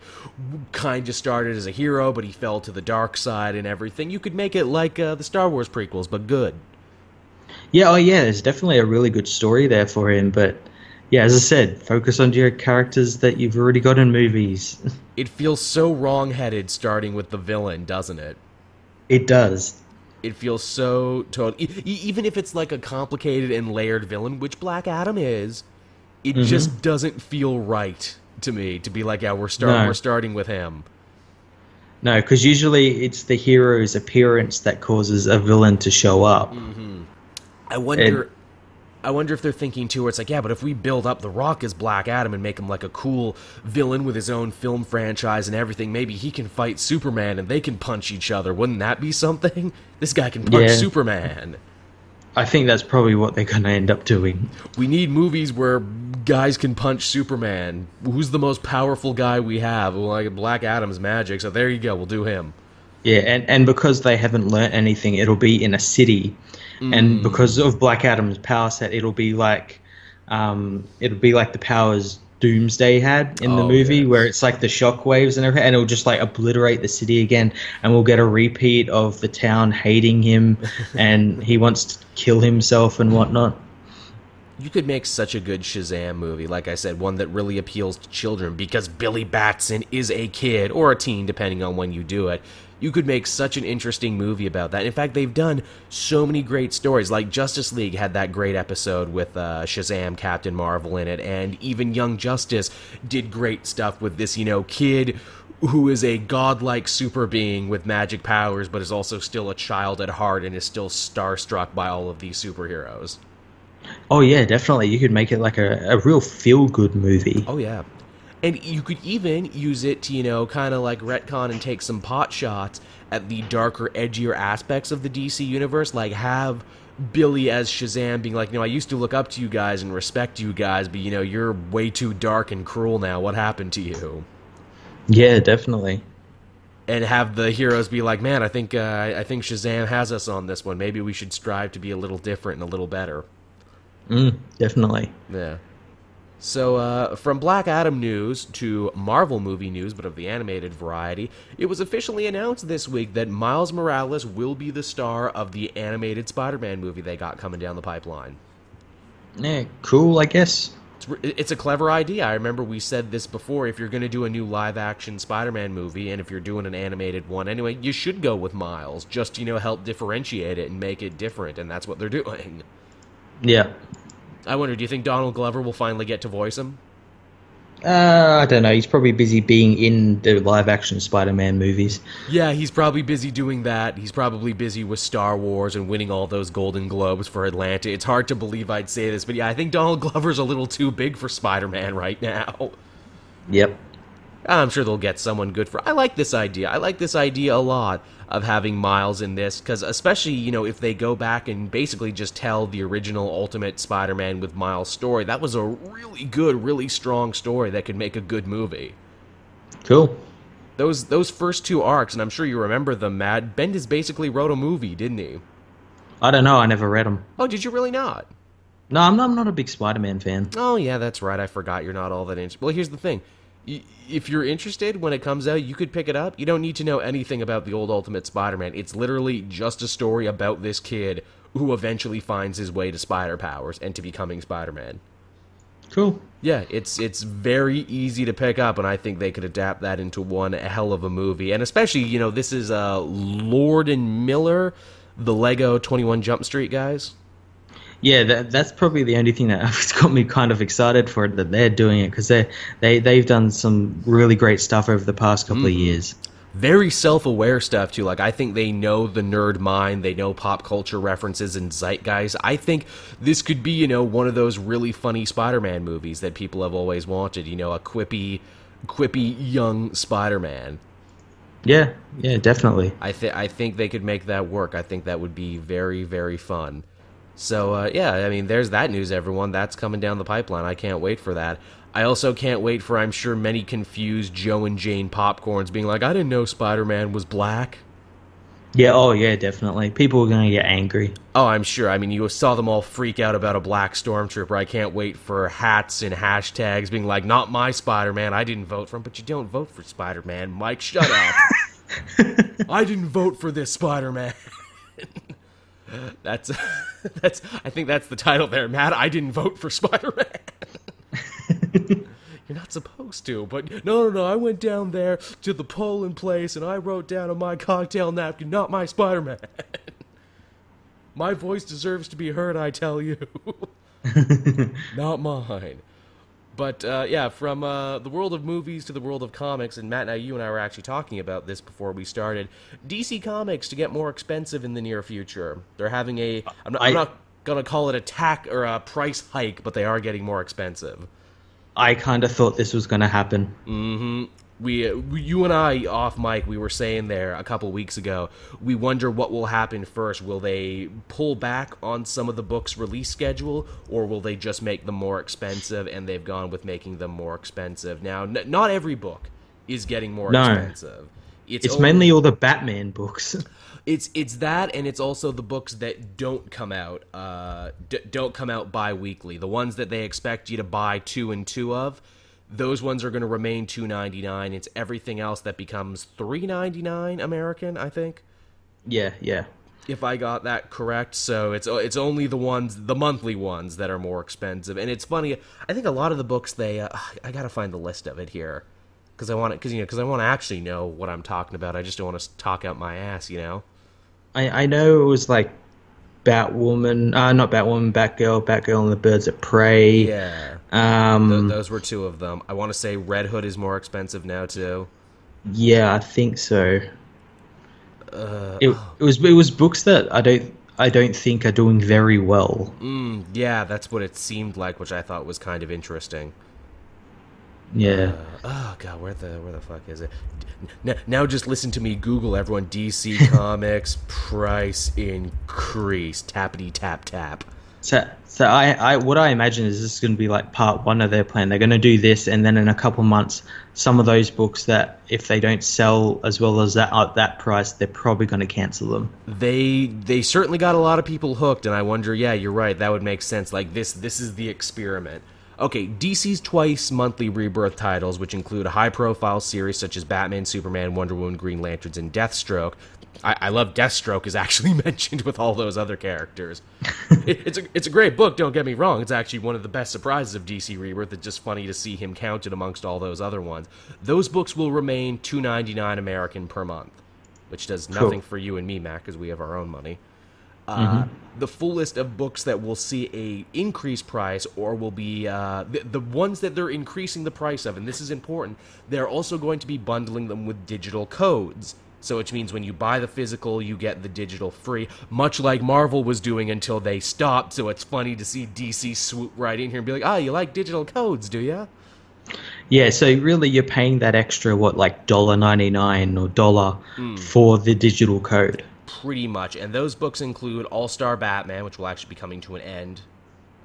kind of started as a hero, but he fell to the dark side and everything. You could make it like uh, the Star Wars prequels, but good. Yeah, oh yeah, there's definitely a really good story there for him, but yeah, as I said, focus on your characters that you've already got in movies. [laughs] It feels so wrong-headed starting with the villain, doesn't it? It does. It feels so total. E- even if it's like a complicated and layered villain, which Black Adam is, it mm-hmm. just doesn't feel right to me to be like, yeah, we're starting No. we're starting with him. No, because usually it's the hero's appearance that causes a villain to show up. Mm-hmm. I wonder. I wonder if they're thinking too, where it's like, yeah, but if we build up The Rock as Black Adam and make him like a cool villain with his own film franchise and everything, maybe he can fight Superman and they can punch each other. Wouldn't that be something? [laughs] This guy can punch Yeah. Superman. I think that's probably what they're going to end up doing. We need movies where guys can punch Superman. Who's the most powerful guy we have? Well, like Black Adam's magic, so there you go. We'll do him. Yeah, and, and because they haven't learnt anything, it'll be in a city, and because of Black Adam's power set, it'll be like, um, it'll be like the powers Doomsday had in the Oh, movie, yes. where it's like the shockwaves and everything, and it'll just like obliterate the city again, and we'll get a repeat of the town hating him, [laughs] and he wants to kill himself and whatnot. You could make such a good Shazam movie, like I said, one that really appeals to children because Billy Batson is a kid or a teen, depending on when you do it. You could make such an interesting movie about that. In fact, they've done so many great stories. Like Justice League had that great episode with uh, Shazam, Captain Marvel in it, and even Young Justice did great stuff with this, you know, kid who is a godlike super being with magic powers, but is also still a child at heart and is still starstruck by all of these superheroes. Oh yeah, definitely. You could make it like a, a real feel good movie. Oh yeah. And you could even use it to, you know, kind of like retcon and take some pot shots at the darker, edgier aspects of the DC universe. Like have Billy as Shazam being like, you know, I used to look up to you guys and respect you guys, but you know, you're way too dark and cruel now. What happened to you? Yeah, definitely. And have the heroes be like, man, I think uh, I think Shazam has us on this one. Maybe we should strive to be a little different and a little better. Mm, definitely. Yeah. So, uh, from Black Adam news to Marvel movie news, but of the animated variety, it was officially announced this week that Miles Morales will be the star of the animated Spider Man movie they got coming down the pipeline. Yeah, cool. I guess. It's, it's a clever idea. I remember we said this before. If you're going to do a new live action Spider Man movie, and if you're doing an animated one anyway, you should go with Miles. Just, you know, help differentiate it and make it different, and that's what they're [laughs] doing. Yeah. I wonder, do you think Donald Glover will finally get to voice him? Uh, I don't know. He's probably busy being in the live-action Spider-Man movies. Yeah, he's probably busy doing that. He's probably busy with Star Wars and winning all those Golden Globes for Atlanta. It's hard to believe I'd say this, but yeah, I think Donald [laughs] Glover's a little too big for Spider-Man right now. Yep. Ah, I'm sure they'll get someone good for. I like this idea. I like this idea a lot of having Miles in this because, especially you know, if they go back and basically just tell the original Ultimate Spider-Man with Miles story, that was a really good, really strong story that could make a good movie. Cool. Those those first two arcs, and I'm sure you remember them, Matt. Bendis basically wrote a movie, didn't he? I don't know. I never read them. Oh, did you really not? No, I'm not, I'm not a big Spider-Man fan. Oh yeah, that's right. I forgot you're not all that interested. Well, here's the thing if you're interested when it comes out, you could pick it up. You don't need to know anything about the old Ultimate Spider-Man. It's literally just a story about this kid who eventually finds his way to spider powers and to becoming Spider-Man. Cool. Yeah, it's it's very easy to pick up, and I think they could adapt that into one hell of a movie. And especially, you know, this is uh, Lord and Miller, the Lego Twenty One Jump Street guys yeah, that, that's probably the only thing that [laughs] has got me kind of excited for it that they're doing it because they they they've done some really great stuff over the past couple mm. of years. Very self-aware stuff too. Like I think they know the nerd mind, they know pop culture references and zeitgeist. I think this could be, you know, one of those really funny Spider-Man movies that people have always wanted. You know, a quippy, quippy young Spider-Man. Yeah, yeah, definitely. I think I think they could make that work. I think that would be very very fun. So uh, yeah, I mean, there's that news, everyone. That's coming down the pipeline. I can't wait for that. I also can't wait for I'm sure many confused Joe and Jane popcorns being like, I didn't know Spider Man was black. Yeah, oh yeah, definitely. People are gonna get angry. Oh, I'm sure. I mean, you saw them all freak out about a black stormtrooper. I can't wait for hats and hashtags being like, "Not my Spider-Man. I didn't vote for him." But you don't vote for Spider-Man, Mike. Shut up. [laughs] I didn't vote for this Spider-Man. [laughs] [laughs] That's [laughs] that's. I think that's the title there, Matt. I didn't vote for Spider Man. [laughs] You're not supposed to, but no, no, no. I went down there to the polling place and I wrote down on my cocktail napkin, "Not my Spider Man." my voice deserves to be heard. I tell you, not mine. But uh, yeah, from uh, the world of movies to the world of comics, and Matt and I, you and I were actually talking about this before we started. DC Comics to get more expensive in the near future. They're having a. I'm not, I, am not gonna call it a tack or a price hike, but they are getting more expensive. I kind of thought this was going to happen. Mm-hmm we, you and I off mic, we were saying there a couple weeks ago. We wonder what will happen first. Will they pull back on some of the books' release schedule, or will they just make them more expensive? And they've gone with making them more expensive. Now, n- not every book is getting more no. expensive. It's, it's only, mainly all the Batman books. [laughs] it's it's that, and it's also the books that don't come out uh, d- don't come out bi-weekly. The ones that they expect you to buy two and two of those ones are going to remain 299 it's everything else that becomes 399 american i think. Yeah yeah. If i got that correct so it's it's only the ones the monthly ones that are more expensive. And it's funny i think a lot of the books they uh, [sighs] i gotta find the list of it here. Because i want it because you know because i want to actually know what i'm talking about. I just don't want to talk out my ass you know? I i know it was like Batwoman, uh, not Batwoman, Batgirl, Batgirl and the Birds of Prey. Yeah. Um, Th- those were two of them. I want to say Red Hood is more expensive now too. Yeah, I think so. Uh, it, it was it was books that I don't I don't think are doing very well. Mm, yeah, that's what it seemed like, which I thought was kind of interesting. Yeah. Uh, oh god, where the where the fuck is it? Now, now just listen to me Google everyone. DC [laughs] Comics price increase. Tappity tap tap. So, so I, I, what I imagine is this is going to be like part one of their plan. They're going to do this, and then in a couple months, some of those books that if they don't sell as well as that at that price, they're probably going to cancel them. They, they certainly got a lot of people hooked, and I wonder. Yeah, you're right. That would make sense. Like this, this is the experiment. Okay, DC's twice monthly rebirth titles, which include a high profile series such as Batman, Superman, Wonder Woman, Green Lanterns, and Deathstroke. I, I love Deathstroke is [laughs] actually mentioned with all those other characters. [laughs] it, it's a it's a great book. Don't get me wrong. It's actually one of the best surprises of DC Rebirth. It's just funny to see him counted amongst all those other ones. Those books will remain two ninety nine American per month, which does nothing cool. for you and me, Mac, because we have our own money. Uh, The full list of books that will see a increased price or will be uh, the, the ones that they're increasing the price of, and this is important. They're also going to be bundling them with digital codes. So, which means when you buy the physical, you get the digital free, much like Marvel was doing until they stopped. So it's funny to see DC swoop right in here and be like, "Ah, you like digital codes, do you?" Yeah, so really you're paying that extra what like dollar ninety nine or dollar Hmm. for the digital code. Pretty much. And those books include All Star Batman, which will actually be coming to an end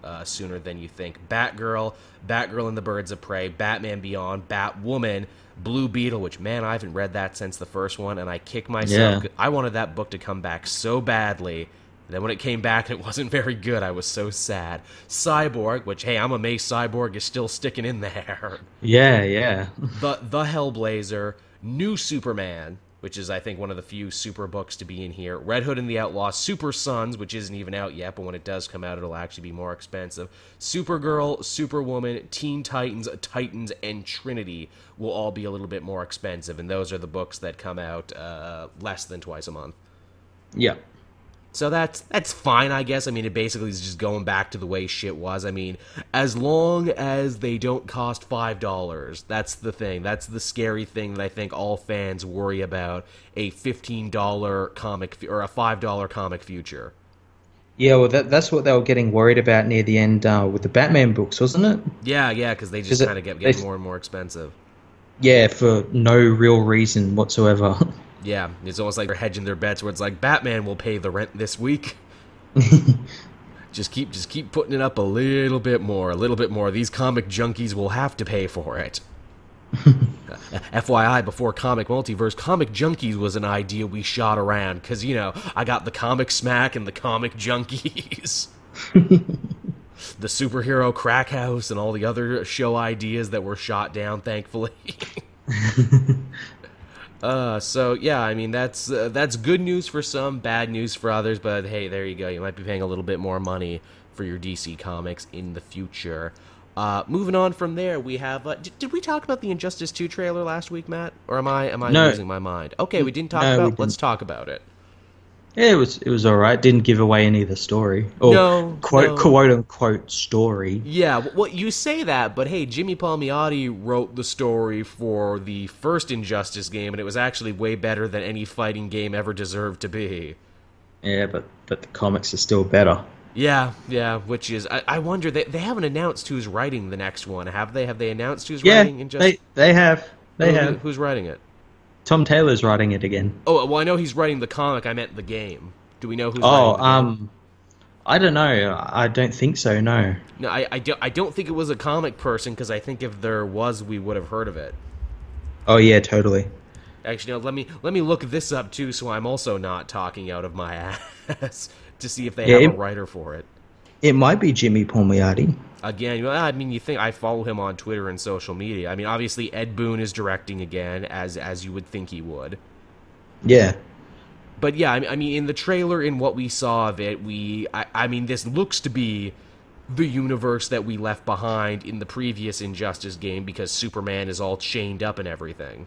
uh, sooner than you think, Batgirl, Batgirl and the Birds of Prey, Batman Beyond, Batwoman, Blue Beetle, which, man, I haven't read that since the first one, and I kick myself. Yeah. I wanted that book to come back so badly. Then when it came back and [laughs] it wasn't very good, I was so sad. Cyborg, which, hey, I'm amazed Cyborg is still sticking in there. Yeah, yeah. the the Hellblazer, New Superman, which is I think one of the few super books to be in here. Red Hood and the Outlaw, Super Sons, which isn't even out yet, but when it does come out, it'll actually be more expensive. Supergirl, Superwoman, Teen Titans, Titans, and Trinity will all be a little bit more expensive, and those are the books that come out uh, less than twice a month. Yeah. So that's that's fine, I guess. I mean, it basically is just going back to the way shit was. I mean, as long as they don't cost five dollars, that's the thing. That's the scary thing that I think all fans worry about: a fifteen dollar comic or a five dollar comic future. Yeah, well that, that's what they were getting worried about near the end uh, with the Batman books, wasn't it? Yeah, yeah, because they just kind of get getting more and more expensive. Yeah, for no real reason whatsoever. [laughs] Yeah, it's almost like they're hedging their bets, where it's like Batman will pay the rent this week. [laughs] just keep just keep putting it up a little bit more, a little bit more. These comic junkies will have to pay for it. [laughs] FYI, before Comic Multiverse, Comic Junkies was an idea we shot around because you know I got the Comic Smack and the Comic Junkies, [laughs] the superhero crack house, and all the other show ideas that were shot down. Thankfully. Uh, so yeah, I mean that's uh, that's good news for some, bad news for others. But hey, there you go. You might be paying a little bit more money for your DC comics in the future. Uh, moving on from there, we have. Uh, did, did we talk about the Injustice Two trailer last week, Matt? Or am I am I No. losing my mind? Okay, we didn't talk No, about. didn't. Let's talk about it. Yeah, it was it was all right. Didn't give away any of the story or No, quote no. quote unquote story. Yeah, well, you say that, but hey, Jimmy Palmiotti wrote the story for the first Injustice game, and it was actually way better than any fighting game ever deserved to be. Yeah, but but the comics are still better. Yeah, yeah, which is I, I wonder they they haven't announced who's writing the next one, have they? Have they announced who's Yeah, writing Injustice? they they have they Who- have. Who's writing it? Tom Taylor's writing it again. Oh, well, I know he's writing the comic. I meant the game. Do we know who's Oh, writing the game? um, I don't know. I don't think so. No. No, I, I, don't, I don't think it was a comic person because I think if there was, we would have heard of it. Oh yeah, totally. Actually, no, let me let me look this up too, so I'm also not talking out of my [laughs] ass to see if they Yeah, have a writer for it. It might be Jimmy Palmiotti. Again, I mean, you think I follow him on Twitter and social media. I mean, obviously Ed Boon is directing again, as as you would think he would. Yeah. But yeah, I mean- I mean, in the trailer, in what we saw of it, we, I, I mean, this looks to be the universe that we left behind in the previous Injustice game because Superman is all chained up and everything.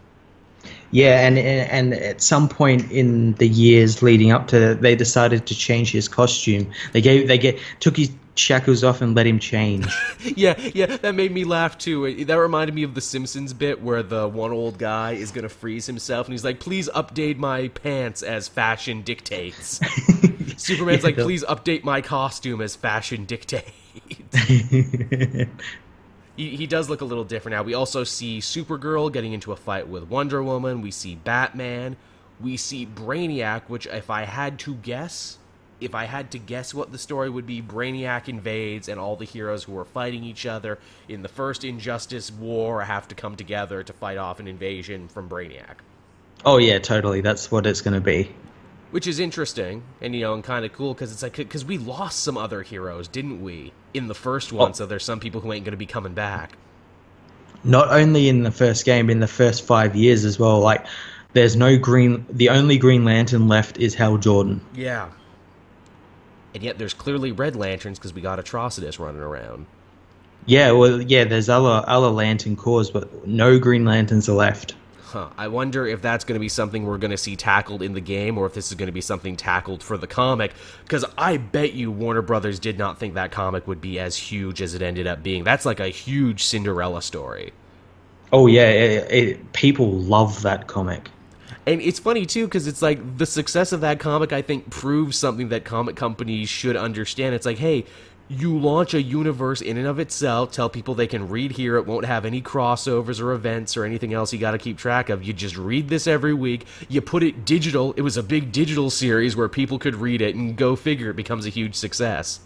Yeah, and and at some point in the years leading up to that, they decided to change his costume. They gave they get took his shackles off and let him change. [laughs] Yeah, yeah, that made me laugh too. That reminded me of the Simpsons bit where the one old guy is gonna freeze himself and he's like, "Please update my pants as fashion dictates." [laughs] Superman's like, "Please update my costume as fashion dictates." [laughs] he, he does look a little different now. We also see Supergirl getting into a fight with Wonder Woman. We see Batman. We see Brainiac, which, if I had to guess, if I had to guess what the story would be, Brainiac invades, and all the heroes who are fighting each other in the first Injustice War have to come together to fight off an invasion from Brainiac. oh yeah, totally. That's what it's going to be. Which is interesting and, you know, and kind of cool because it's like, because we lost some other heroes, didn't we, in the first one? Oh. So there's some people who ain't going to be coming back. Not only in the first game, in the first five years as well. Like, there's no green. The only Green Lantern left is Hal Jordan. Yeah. And yet there's clearly Red Lanterns because we got Atrocitus running around. Yeah, well, yeah. There's other other Lantern Corps, but no Green Lanterns are left. Huh. I wonder if that's going to be something we're going to see tackled in the game or if this is going to be something tackled for the comic. Because I bet you Warner Brothers did not think that comic would be as huge as it ended up being. That's like a huge Cinderella story. Oh, yeah. It, it, people love that comic. And it's funny too because it's like the success of that comic I think proves something that comic companies should understand. It's like, hey, you launch a universe in and of itself, tell people they can read here, it won't have any crossovers or events or anything else you got to keep track of. You just read this every week, you put it digital. It was a big digital series where people could read it and go figure it becomes a huge success.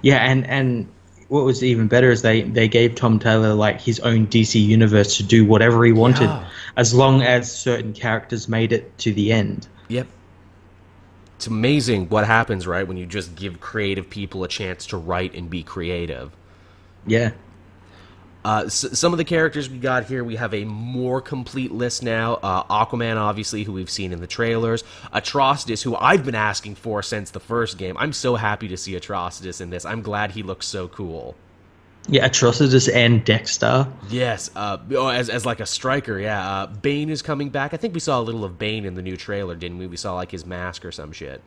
Yeah, and and what was even better is they they gave Tom Taylor like his own DC universe to do whatever he wanted Yeah. as long as certain characters made it to the end. Yep. It's amazing what happens, right, when you just give creative people a chance to write and be creative. Yeah. Uh, s- some of the characters we got here, we have a more complete list now. Uh, Aquaman, obviously, who we've seen in the trailers. Atrocitus, who I've been asking for since the first game. I'm so happy to see Atrocitus in this. I'm glad he looks so cool. Yeah, Atrocitus and Dex-Starr. Yes, uh, oh, as, as like a striker, yeah. Uh, Bane is coming back. I think we saw a little of Bane in the new trailer, didn't we? We saw like his mask or some shit.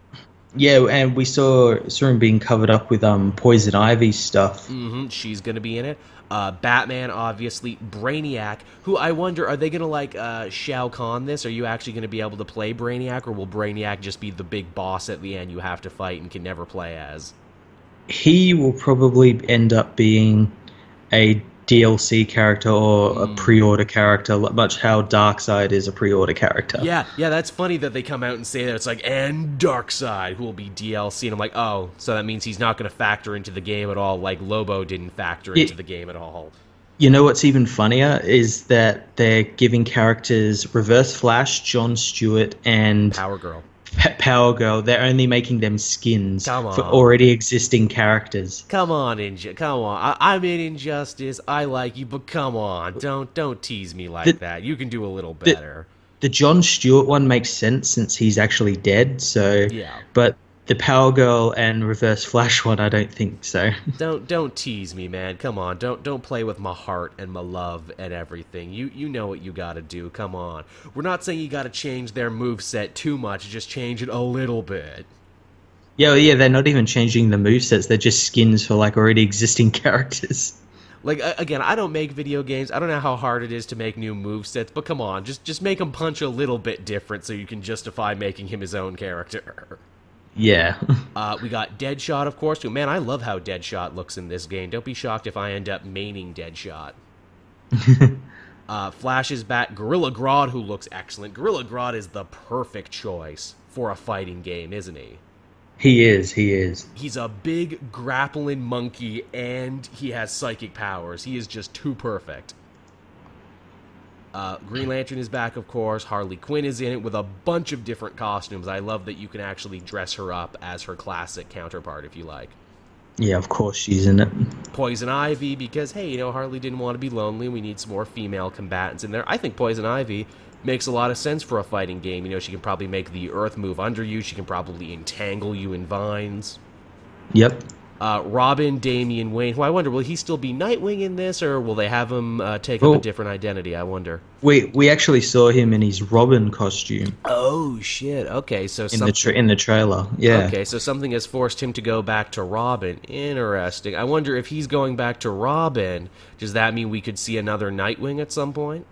Yeah, and we saw saw him being covered up with um poison ivy stuff. hmm she's gonna be in it. Uh, Batman, obviously. Brainiac, who I wonder, are they gonna like uh, Shao Kahn this? Are you actually gonna be able to play Brainiac, or will Brainiac just be the big boss at the end you have to fight and can never play as? He will probably end up being a DLC character or a hmm. pre-order character, much how Darkseid is a pre-order character. Yeah, yeah, that's funny that they come out and say that it's like and Darkseid who will be DLC, and I'm like, oh, so that means he's not gonna factor into the game at all, like Lobo didn't factor into the game at all. You know what's even funnier is that they're giving characters Reverse Flash, John Stewart, and Power Girl. Power Girl. They're only making them skins for already existing characters. Come on, Inju- come on. I- I'm in Injustice. I like you, but come on, don't don't tease me like The- that. You can do a little better. The John Stewart one makes sense since he's actually dead. So, Yeah. but the Power Girl and Reverse Flash one, I don't think so. [laughs] Don't don't tease me, man. Come on. Don't don't play with my heart and my love and everything. You you know what you got to do. Come on. We're not saying you got to change their move set too much. Just change it a little bit. yeah, well, yeah, they're not even changing the move sets. They're just skins for like already existing [laughs] characters. Like again, I don't make video games. I don't know how hard it is to make new move sets, but come on, just just make him punch a little bit different so you can justify making him his own character. [laughs] Yeah. [laughs] Uh, we got Deadshot, of course. Too. Man, I love how Deadshot looks in this game. Don't be shocked if I end up maining Deadshot. [laughs] uh, Flash is back. Gorilla Grodd, who looks excellent. Gorilla Grodd is the perfect choice for a fighting game, isn't he? he is. He is. He's a big grappling monkey, and he has psychic powers. He is just too perfect. Uh, Green Lantern is back, of course. Harley Quinn is in it with a bunch of different costumes. I love that you can actually dress her up as her classic counterpart if you like. Yeah, of course she's in it. Poison Ivy, because, hey, you know, Harley didn't want to be lonely. We need some more female combatants in there. I think Poison Ivy makes a lot of sense for a fighting game. You know, she can probably make the earth move under you, she can probably entangle you in vines. Yep. Uh, Robin, Damian Wayne, who I wonder, will he still be Nightwing in this, or will they have him uh, take up a different identity? I wonder. We we actually saw him in his Robin costume Oh shit! Okay, so in the tra- in the trailer. Yeah. okay, so something has forced him to go back to Robin. Interesting. I wonder if he's going back to Robin. Does that mean we could see another Nightwing at some point?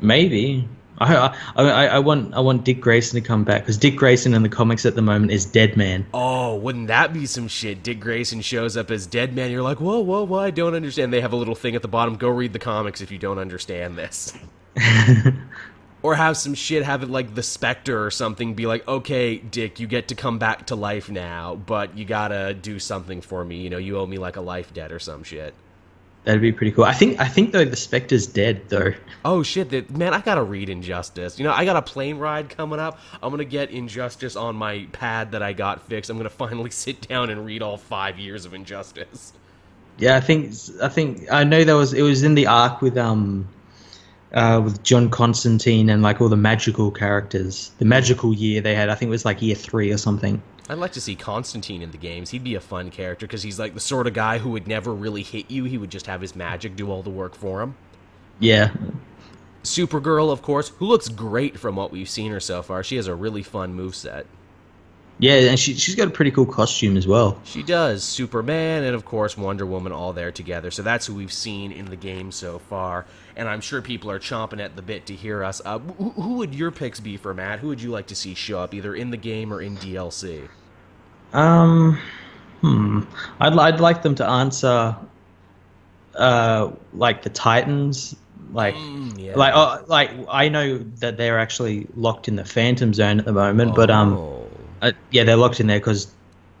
Maybe. I, I I I want I want Dick Grayson to come back because Dick Grayson in the comics at the moment is Dead Man. Oh, wouldn't that be some shit? Dick Grayson shows up as Dead Man. You're like, whoa, whoa, whoa! I don't understand. They have a little thing at the bottom. Go read the comics if you don't understand this. [laughs] or have some shit have it like the Spectre or something. Be like, okay, Dick, you get to come back to life now, but you gotta do something for me. You know, you owe me like a life debt or some shit. That'd be pretty cool. I think I think though the Spectre's dead though. Oh shit! That man, I gotta read Injustice. You know, I got a plane ride coming up. I'm gonna get Injustice on my pad that I got fixed. I'm gonna finally [laughs] sit down and read all five years of Injustice. Yeah, I think I think I know that was it was in the arc with um uh with John Constantine and like all the magical characters. The magical year they had, I think it was like year three or something. I'd like to see Constantine in the games. He'd be a fun character because he's like the sort of guy who would never really hit you. He would just have his magic do all the work for him. Yeah. Supergirl, of course, who looks great from what we've seen her so far. She has a really fun move set. Yeah, and she, she's got a pretty cool costume as well. She does. Superman and, of course, Wonder Woman all there together. So that's who we've seen in the game so far. And I'm sure people are chomping at the bit to hear us. Uh, who, who would your picks be for Matt? Who would you like to see show up, either in the game or in DLC? Um, hmm. I'd, I'd like them to answer, uh, like the Titans. Like, Mm, yeah. like, oh, like I know that they're actually locked in the Phantom Zone at the moment, but um, Oh. uh, yeah, they're locked in there because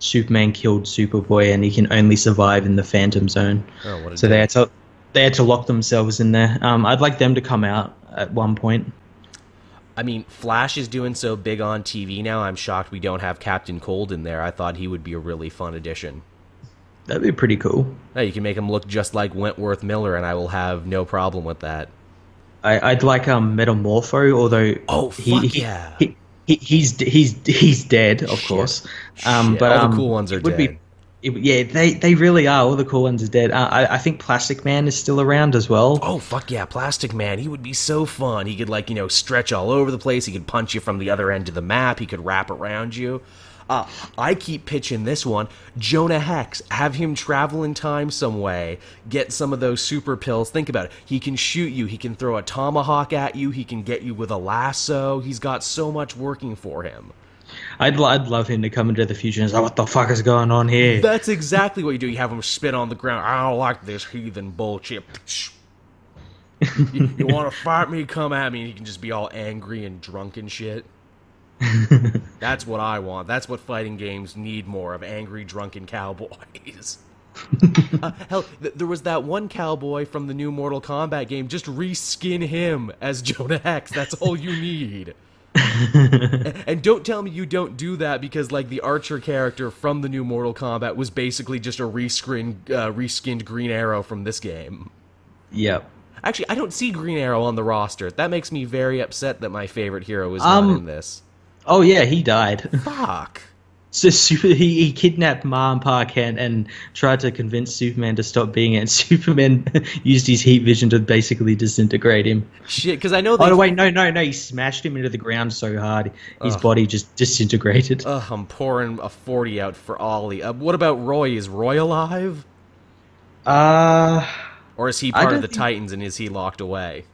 Superman killed Superboy, and he can only survive in the Phantom Zone. Oh, So they dick. had to they had to lock themselves in there. Um, I'd like them to come out at one point. I mean, Flash is doing so big on TV now. I'm shocked we don't have Captain Cold in there. I thought he would be a really fun addition. That'd be pretty cool. Now, you can make him look just like Wentworth Miller, and I will have no problem with that. I, I'd like um Metamorpho, although Oh, he, fuck he- yeah. he, he, he's he's he's dead, of Shit. course. Um, Shit. but All the um, cool ones are would dead. Be, it- yeah, they they really are. All the cool ones are dead. Uh, I I think Plastic Man is still around as well. Oh fuck yeah, Plastic Man! He would be so fun. He could like you know stretch all over the place. He could punch you from the other end of the map. He could wrap around you. Uh, I keep pitching this one. Jonah Hex, have him travel in time some way. Get some of those super pills. Think about it. He can shoot you. He can throw a tomahawk at you. He can get you with a lasso. He's got so much working for him. I'd I'd love him to come into the future and say, "What the fuck is going on here?" That's exactly what you do. You have him spit on the ground. I don't like this heathen bullshit. [laughs] you, you want to fight me? Come at me. And he can just be all angry and drunk and shit. [laughs] That's what I want. That's what fighting games need more of angry, drunken cowboys. [laughs] uh, hell, th- there was that one cowboy from the new Mortal Kombat game. Just reskin him as Jonah Hex. That's all you need. And, don't tell me you don't do that because, like, the Archer character from the new Mortal Kombat was basically just a reskin, uh, reskinned Green Arrow from this game. yep. Actually, I don't see Green Arrow on the roster. That makes me very upset that my favorite hero is Um, not in this. Oh yeah, he died. [laughs] Fuck. So super, he, he kidnapped Ma and Pa Kent and tried to convince Superman to stop being it. And [laughs] Superman used his heat vision to basically disintegrate him. Shit, because I know they. Oh no, wait, no, no, no! He smashed him into the ground so hard, his Ugh. body just disintegrated. [laughs] Ugh, I'm pouring a 40 out for Ollie. Uh, what about Roy? Is Roy alive? Uh, Or is he part of the think- Titans and is he locked away?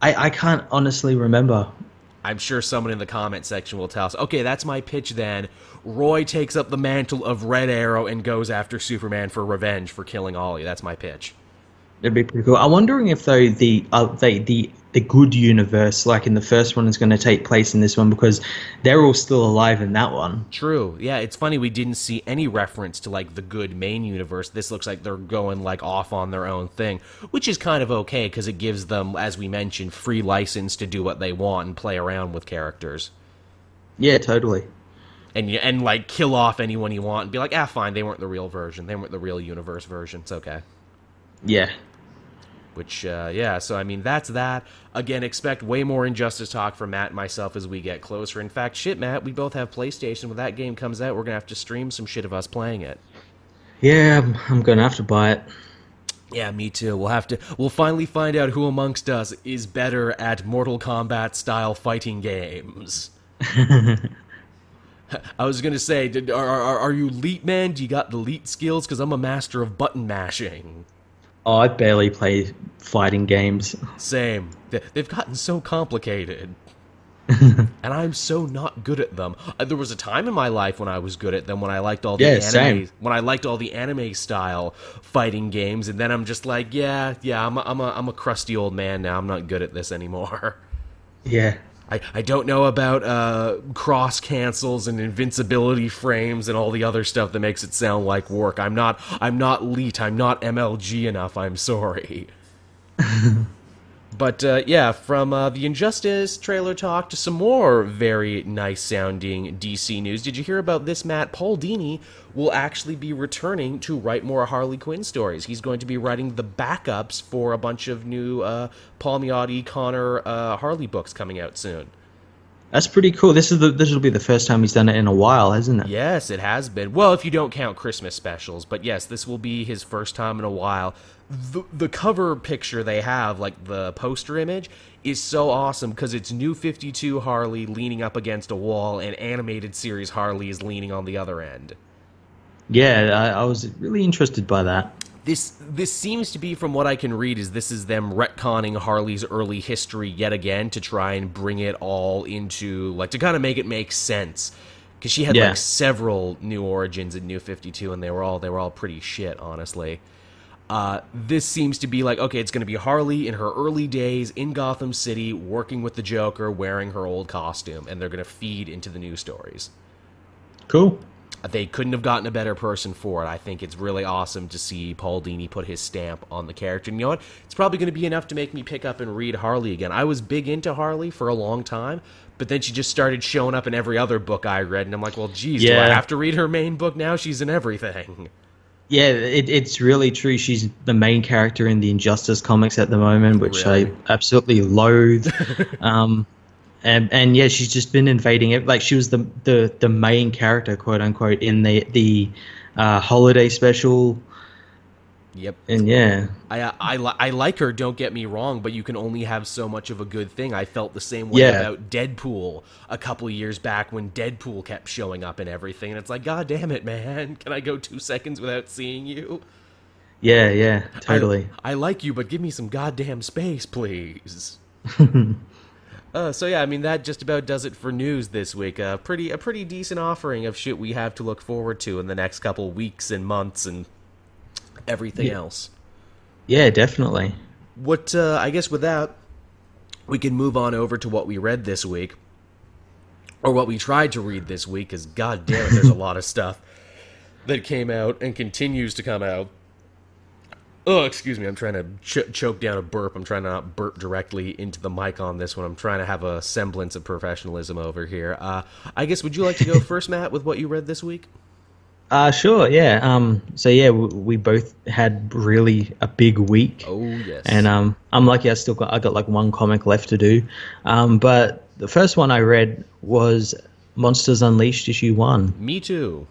I I can't honestly remember. I'm sure someone in the comment section will tell us. Okay, that's my pitch then. Roy takes up the mantle of Red Arrow and goes after Superman for revenge for killing Ollie. That's my pitch. It'd be pretty cool. I'm wondering if though the uh, they, the the good universe, like in the first one, is going to take place in this one because they're all still alive in that one. True. Yeah, it's funny we didn't see any reference to like the good main universe. This looks like they're going like off on their own thing, which is kind of okay because it gives them, as we mentioned, free license to do what they want and play around with characters. Yeah, totally. And you, and like kill off anyone you want and be like, ah, fine, they weren't the real version. They weren't the real universe version. It's okay. Yeah. Which, uh, yeah, so I mean, that's that. Again, expect way more Injustice talk from Matt and myself as we get closer. In fact, shit, Matt, we both have PlayStation. When that game comes out, we're going to have to stream some shit of us playing it. Yeah, I'm, I'm going to have to buy it. Yeah, me too. We'll have to. We'll finally find out who amongst us is better at Mortal Kombat style fighting games. [laughs] [laughs] I was gonna say, did, are, are are you leet man? Do you got the leet skills? Because I'm a master of button mashing. Oh, I barely play fighting games. Same. They- They've gotten so complicated. [laughs] and I'm so not good at them. Uh, There was a time in my life when I was good at them, when I liked all the Yeah, anime, same. when I liked all the anime style fighting games, and then I'm just like, yeah, yeah, I'm a, I'm a, I'm a crusty old man now. I'm not good at this anymore. [laughs] Yeah. I, I don't know about uh, cross cancels and invincibility frames and all the other stuff that makes it sound like work. I'm not I'm not leet. I'm not MLG enough. I'm sorry. [laughs] but uh, yeah, from uh, the Injustice trailer talk to some more very nice sounding DC news. Did you hear about this, Matt? Paul Dini will actually be returning to write more Harley Quinn stories. He's going to be writing the backups for a bunch of new uh, Paul Miotti, Conner uh, Harley books coming out soon. That's pretty cool. This is the this will be the first time he's done it in a while, hasn't it? Yes, it has been. Well, if you don't count Christmas specials, but yes, this will be his first time in a while. The the cover picture they have, like the poster image, is so awesome because it's New 52 Harley leaning up against a wall, and animated series Harley is leaning on the other end. Yeah, I, I was really interested by that. This this seems to be, from what I can read, is this is them retconning Harley's early history yet again to try and bring it all into like to kind of make it make sense because she had Yeah. like several new origins in New Fifty Two, and they were all they were all pretty shit, honestly. Uh, this seems to be like okay, it's going to be Harley in her early days in Gotham City, working with the Joker, wearing her old costume, and they're going to feed into the new stories Cool. They couldn't have gotten a better person for it. I think it's really awesome to see Paul Dini put his stamp on the character. And you know what? It's probably going to be enough to make me pick up and read Harley again. I was big into Harley for a long time, but then she just started showing up in every other book I read, and I'm like, well, geez, do I have to read her main book now? She's in everything. Yeah, it, it's really true. She's the main character in the Injustice comics at the moment, which Really? I absolutely loathe. [laughs] um, and and yeah, she's just been invading it. Like she was the the the main character, quote unquote, in the the uh, holiday special. Yep. And yeah, I, I, li- I like her, don't get me wrong, but you can only have so much of a good thing. I felt the same way Yeah. about Deadpool a couple years back when Deadpool kept showing up and everything. And it's like, God damn it, man. Can I go two seconds without seeing you? yeah, yeah, totally. I, I like you, but give me some goddamn space, please. [laughs] uh, so yeah, I mean that just about does it for news this week. A pretty a pretty decent offering of shit we have to look forward to in the next couple weeks and months and everything Yeah. else. Yeah, definitely. What uh, I guess with that, we can move on over to what we read this week, or what we tried to read this week. Because god damn it, there's a [laughs] lot of stuff that came out and continues to come out. Oh, excuse me. I'm trying to ch- choke down a burp. I'm trying to not burp directly into the mic on this one. I'm trying to have a semblance of professionalism over here. Uh, I guess would you like to go [laughs] first, Matt, with what you read this week? Uh, sure, yeah. Um, so yeah, we, we both had really a big week. Oh yes. and um, I'm lucky I still got I got like one comic left to do. Um, but the first one I read was Monsters Unleashed issue one. me too.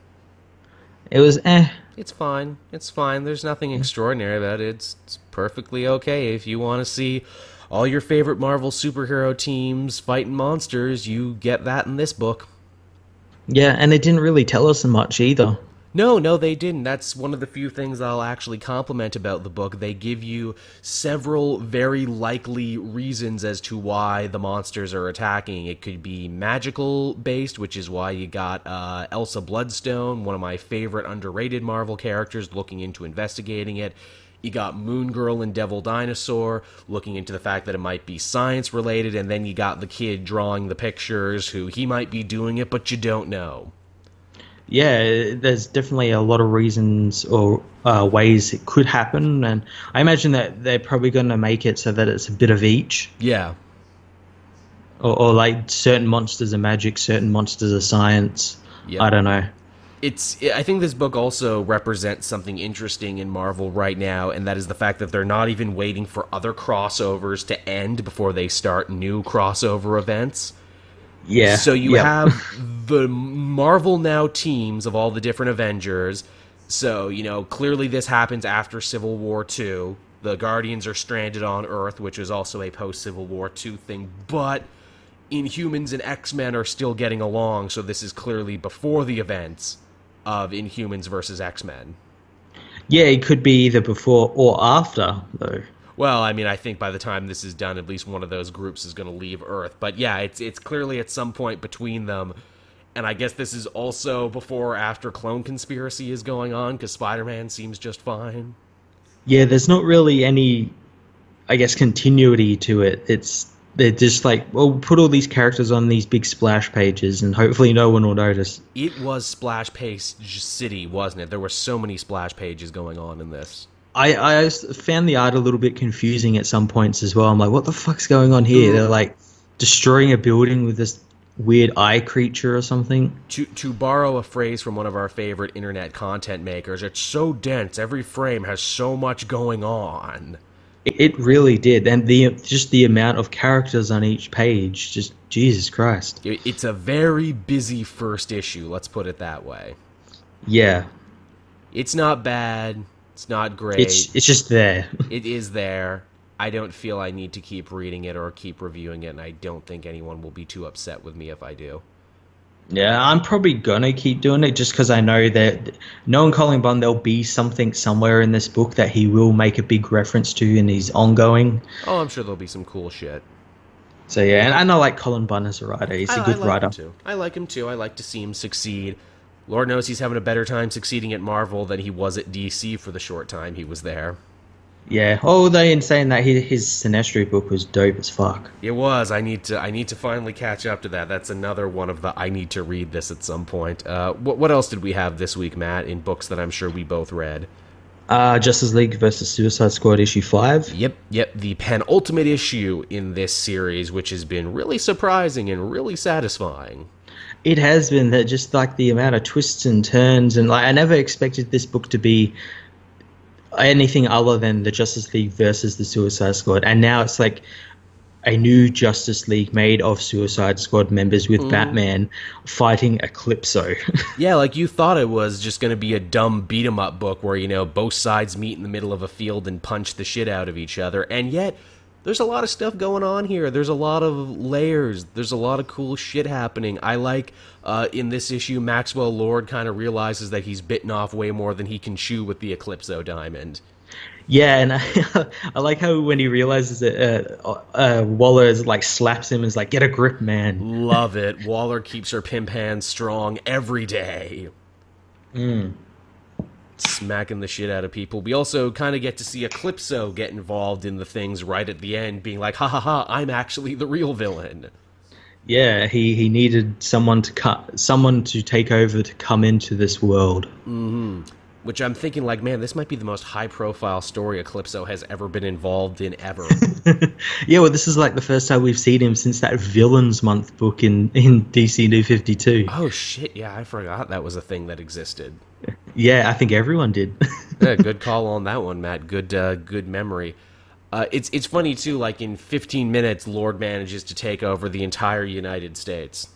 It was eh. It's fine. It's fine. There's nothing extraordinary about it. It's, it's perfectly okay. If you want to see all your favorite Marvel superhero teams fighting monsters, you get that in this book. Yeah, and they didn't really tell us much either. No, no, they didn't. That's one of the few things I'll actually compliment about the book. They give you several very likely reasons as to why the monsters are attacking. It could be magical based, which is why you got uh, Elsa Bloodstone, one of my favorite underrated Marvel characters, looking into investigating it. You got Moon Girl and Devil Dinosaur looking into the fact that it might be science related, and then you got the kid drawing the pictures who he might be doing it, but you don't know. Yeah, there's definitely a lot of reasons or uh, ways it could happen, and I imagine that they're probably going to make it so that it's a bit of each, Yeah, or, or like certain monsters are magic, certain monsters are science. Yep. I don't know. it's i think this book also represents something interesting in marvel right now and that is the fact that they're not even waiting for other crossovers to end before they start new crossover events Yeah. so you Yep. have the marvel now teams of all the different avengers so you know clearly this happens after civil war 2 the guardians are stranded on earth which is also a post civil war 2 thing but Inhumans and X Men are still getting along, so this is clearly before the events of Inhumans versus X Men. Yeah, it could be either before or after, though. Well, I mean, I think by the time this is done, at least one of those groups is going to leave Earth. But yeah, it's it's clearly at some point between them, and I guess this is also before or after Clone Conspiracy is going on because Spider Man seems just fine. Yeah, there's not really any, I guess, continuity to it. It's they're just like, well, put all these characters on these big splash pages, and hopefully no one will notice. It was Splash Page City, wasn't it? There were so many splash pages going on in this. I I found the art a little bit confusing at some points as well. I'm like, what the fuck's going on here? They're like destroying a building with this weird eye creature or something. to to borrow a phrase from one of our favorite internet content makers, it's so dense. Every frame has so much going on. It, it really did, and the just the amount of characters on each page, just Jesus Christ. It- It's a very busy first issue, let's put it that way. Yeah, It's not bad, it's not great. it's it's just there. [laughs] it is there. I don't feel I need to keep reading it or keep reviewing it, and I don't think anyone will be too upset with me if I do. Yeah, I'm probably gonna keep doing it just because I know that knowing Cullen Bunn, there'll be something somewhere in this book that he will make a big reference to in his ongoing. Oh, I'm sure there'll be some cool shit. So yeah, and, I like Cullen Bunn as a writer. He's a I- good I like writer. Too. I like him too. I like to see him succeed. Lord knows he's having a better time succeeding at Marvel than he was at DC for the short time he was there. Yeah. Although in saying that, his, his Sinestro book was dope as fuck. It was. I need to. I need to finally catch up to that. That's another one of the. I need to read this at some point. Uh, what What else did we have this week, Matt? In books that I'm sure we both read. Uh, Justice League versus Suicide Squad issue five. Yep, yep. The penultimate issue in this series, which has been really surprising and really satisfying. It has been that just like the amount of twists and turns, and like I never expected this book to be anything other than the Justice League versus the Suicide Squad, and now it's like a new Justice League made of Suicide Squad members with mm. Batman fighting Eclipso. [laughs] Yeah, like you thought it was just going to be a dumb beat 'em up book where, you know, both sides meet in the middle of a field and punch the shit out of each other. And yet, there's a lot of stuff going on here. There's a lot of layers. There's a lot of cool shit happening. I like uh, in this issue, Maxwell Lord kind of realizes that he's bitten off way more than he can chew with the Eclipso Diamond. yeah, and [laughs] I, I like how when he realizes it, uh, uh, Waller is like slaps him and is like, "Get a grip, man." Love it. Waller keeps her pimp hand strong every day. Smacking the shit out of people. We also kind of get to see Eclipso get involved in the things right at the end, being like, ha ha ha, I'm actually the real villain. Yeah, he, he needed someone to cut, someone to take over to come into this world. Mm-hmm. Which I'm thinking, like, man, this might be the most high profile story Eclipso has ever been involved in ever. [laughs] Yeah, well, this is like the first time we've seen him since that Villains Month book in in DC New Fifty Two. oh shit, yeah, I forgot that was a thing that existed. Yeah, I think everyone did. [laughs] yeah, good [laughs] call on that one, Matt. Good, uh, good memory. Uh, it's it's funny too. Like in 15 minutes, Lord manages to take over the entire United States.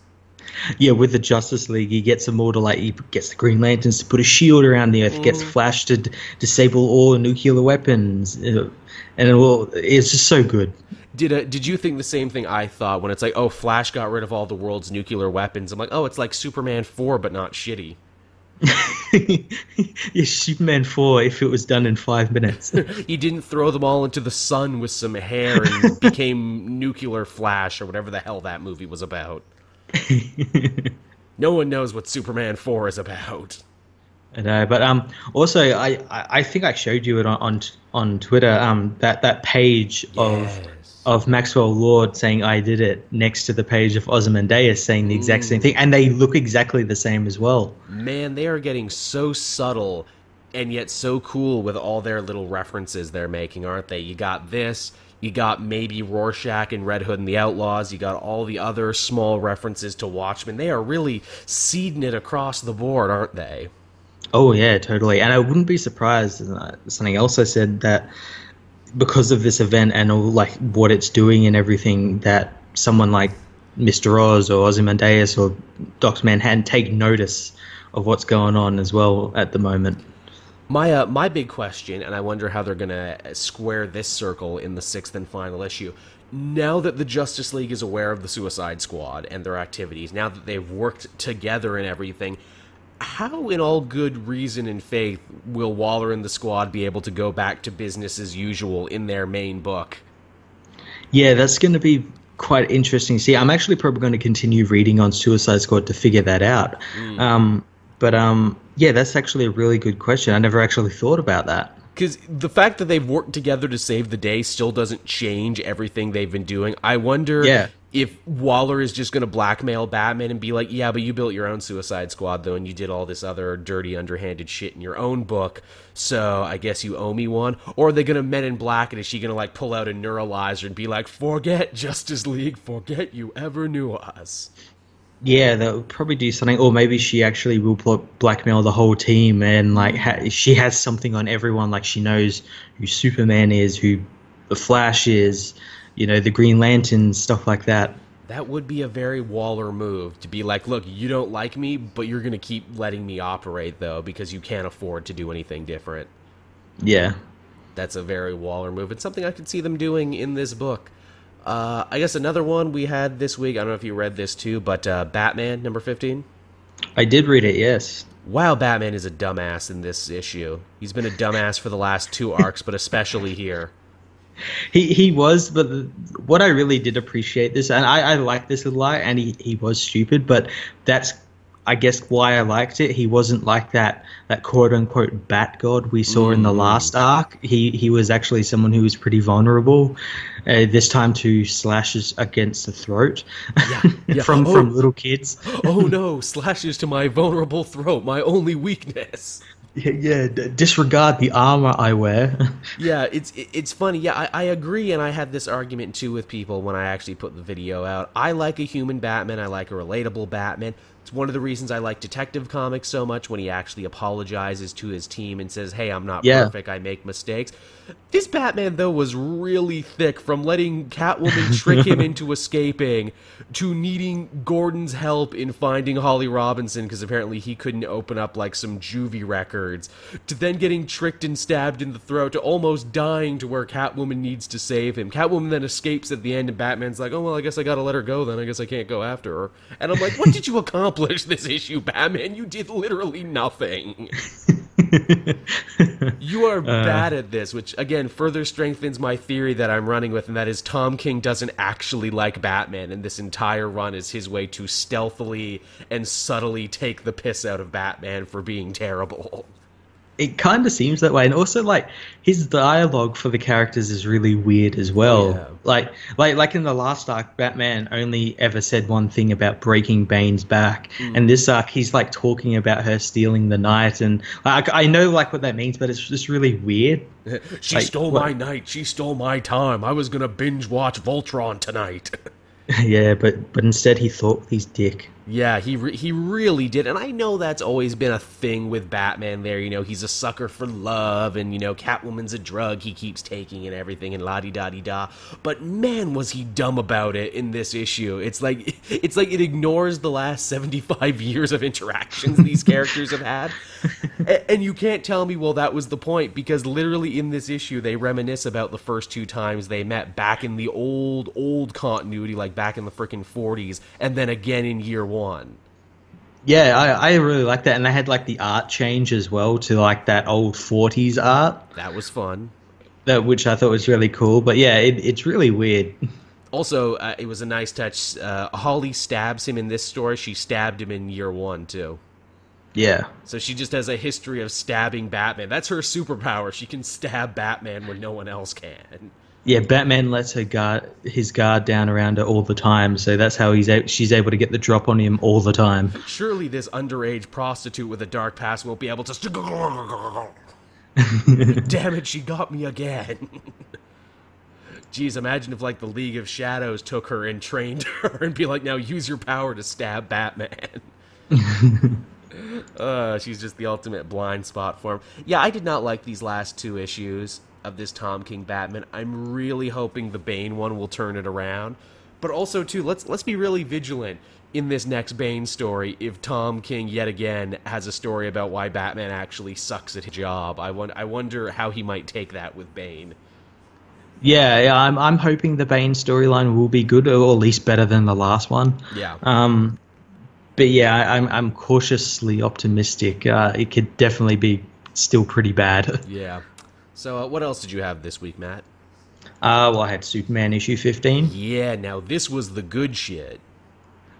Yeah, with the Justice League, he gets them all to like he gets the Green Lanterns to put a shield around the Earth, gets Flash to d- disable all nuclear weapons, uh, and it will, it's just so good. Did uh, did you think the same thing I thought when it's like, oh, Flash got rid of all the world's nuclear weapons? I'm like, oh, it's like Superman 4, but not shitty. [laughs] yeah, Superman four if it was done in five minutes. [laughs] He didn't throw them all into the sun with some hair and [laughs] became nuclear Flash or whatever the hell that movie was about. [laughs] no one knows what Superman 4 is about. I know, but um, also I, I think I showed you it on on, on Twitter. Um, that that page of Yes. of Maxwell Lord saying I did it next to the page of Ozymandias saying the exact same thing, and they look exactly the same as well. Man, they are getting so subtle and yet so cool with all their little references they're making, aren't they? You got this, you got maybe Rorschach and Red Hood and the Outlaws, you got all the other small references to Watchmen. They are really seeding it across the board, aren't they? Oh yeah, totally. And I wouldn't be surprised. uh, Something else I said that because of this event and all like what it's doing and everything, that someone like Mr. Oz or Ozymandias or Doctor Manhattan take notice of what's going on as well at the moment. My uh, my big question, and I wonder how they're gonna square this circle in the sixth and final issue. Now that the Justice League is aware of the Suicide Squad and their activities, now that they've worked together and everything, how, in all good reason and faith, will Waller and the Squad be able to go back to business as usual in their main book? Yeah, that's going to be quite interesting. See, I'm actually probably going to continue reading on Suicide Squad to figure that out. Um, but um, yeah, that's actually a really good question. I never actually thought about that. Because the fact that they've worked together to save the day still doesn't change everything they've been doing. I wonder Yeah. if Waller is just going to blackmail Batman and be like, yeah, but you built your own Suicide Squad, though, and you did all this other dirty, underhanded shit in your own book, so I guess you owe me one. Or are they going to Men in Black, and is she going to, like, pull out a neuralizer and be like, forget Justice League, forget you ever knew us? Yeah, they'll probably do something, or maybe she actually will bl- blackmail the whole team, and like ha- she has something on everyone. Like she knows who Superman is, who the Flash is, you know, the Green Lantern stuff like that. That would be a very Waller move to be like, look, you don't like me, but you're going to keep letting me operate though because you can't afford to do anything different. Yeah. That's a very Waller move. It's something I could see them doing in this book. Uh, I guess another one we had this week. I don't know if you read this too, but uh, Batman number fifteen. I did read it. Yes. Wow, Batman is a dumbass in this issue. He's been a dumbass for the last two [laughs] arcs, but especially here. He he was, but what I really did appreciate this, and I, I like this a lot, and he, he was stupid, but that's I guess why I liked it. He wasn't like that that quote unquote bat god we saw mm. in the mm. last arc. He he was actually someone who was pretty vulnerable. Uh, this time to slashes against the throat yeah, [laughs] yeah. from oh. from little kids. oh no, slashes to my vulnerable throat, my only weakness. Yeah, yeah d- disregard the armor I wear. [laughs] yeah, it's it's funny. Yeah, I, I agree, and I had this argument too with people when I actually put the video out. I like a human Batman. I like a relatable Batman. It's one of the reasons I like Detective Comics so much when he actually apologizes to his team and says, "Hey, I'm not yeah. perfect. I make mistakes." This Batman though was really thick from letting Catwoman [laughs] trick him into escaping to needing Gordon's help in finding Holly Robinson because apparently he couldn't open up like some juvie records to then getting tricked and stabbed in the throat to almost dying to where Catwoman needs to save him. Catwoman then escapes at the end and Batman's like, "Oh well, I guess I got to let her go then. I guess I can't go after her." And I'm like, "What did you accomplish?" Accomplish this issue, Batman. You did literally nothing. [laughs] you are uh, bad at this, which again further strengthens my theory that I'm running with, and that is Tom King doesn't actually like Batman, and this entire run is his way to stealthily and subtly take the piss out of Batman for being terrible it kind of seems that way. And also like his dialogue for the characters is really weird as well. Yeah. like like like in the last arc batman only ever said one thing about breaking bane's back. Mm. and this arc he's like talking about her stealing the night and like i know like what that means but it's just really weird. [laughs] She like, stole my night she stole my time. I was gonna binge watch voltron tonight. [laughs] [laughs] Yeah but but instead he thought he's dick yeah, he re- he really did, and I know that's always been a thing with Batman. There, you know, he's a sucker for love, and you know, Catwoman's a drug he keeps taking and everything, and la di da di da. But man, was he dumb about it in this issue? It's like [laughs] it's like it ignores the last seventy five years of interactions these characters have had, [laughs] and, and you can't tell me, well, that was the point because literally in this issue they reminisce about the first two times they met back in the old old continuity, like back in the freaking forties, and then again in year one. Yeah, I, I really like that, and they had like the art change as well to like that old '40s art. That was fun. That which I thought was really cool, but yeah, it, it's really weird. [laughs] Also, uh, it was a nice touch. Uh, Holly stabs him in this story. She stabbed him in year one too. Yeah. So she just has a history of stabbing Batman. That's her superpower. She can stab Batman when no one else can. Yeah, Batman lets her guard his guard down around her all the time, so that's how he's a- she's able to get the drop on him all the time. Surely this underage prostitute with a dark past won't be able to. St- [laughs] Damn it, she got me again. Jeez, imagine if like the League of Shadows took her and trained [laughs] her and be like, now use your power to stab Batman. [laughs] uh, she's just the ultimate blind spot for him. Yeah, I did not like these last two issues of this Tom King Batman. I'm really hoping the Bane one will turn it around. But also too, let's let's be really vigilant in this next Bane story if Tom King yet again has a story about why Batman actually sucks at his job. I, won- I wonder how he might take that with Bane. Yeah, yeah, I'm I'm hoping the Bane storyline will be good or at least better than the last one. Yeah. Um, but yeah, I, am I'm cautiously optimistic. Uh, it could definitely be still pretty bad. [laughs] Yeah. So, uh, what else did you have this week, Matt? Uh, well, I had Superman issue 15. Yeah, now this was the good shit.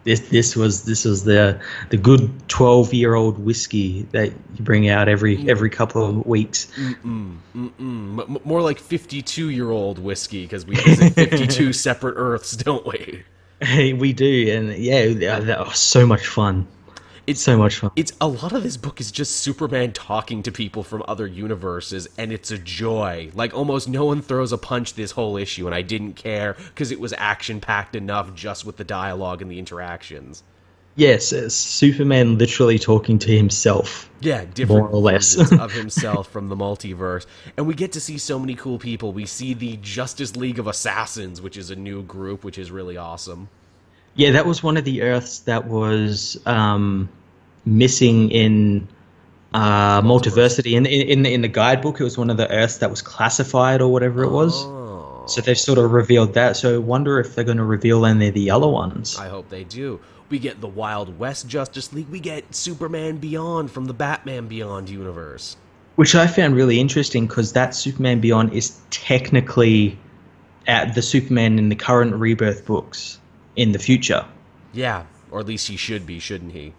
This this was this was the the good 12 year old whiskey that you bring out every mm. every couple of weeks. Mm-mm, mm-mm. M- more like 52 year old whiskey because we visit [laughs] 52 separate Earths, don't we? Hey, we do, and yeah, that was so much fun. It's so much fun. It's a lot of this book is just Superman talking to people from other universes, and it's a joy. Like almost no one throws a punch this whole issue, and I didn't care because it was action packed enough just with the dialogue and the interactions. Yes, Superman literally talking to himself. Yeah, different More or less. of [laughs] himself from the multiverse, and we get to see so many cool people. We see the Justice League of Assassins, which is a new group, which is really awesome. Yeah, that was one of the Earths that was um, missing in uh, Multiversity. In, in in the, in the guidebook, it was one of the Earths that was classified or whatever it was. Oh, So they've sort of revealed that. So I wonder if they're going to reveal any of the other ones. I hope they do. We get the Wild West Justice League. We get Superman Beyond from the Batman Beyond universe. Which I found really interesting because that Superman Beyond is technically at the Superman in the current Rebirth books in the future. Yeah, or at least he should be, shouldn't he?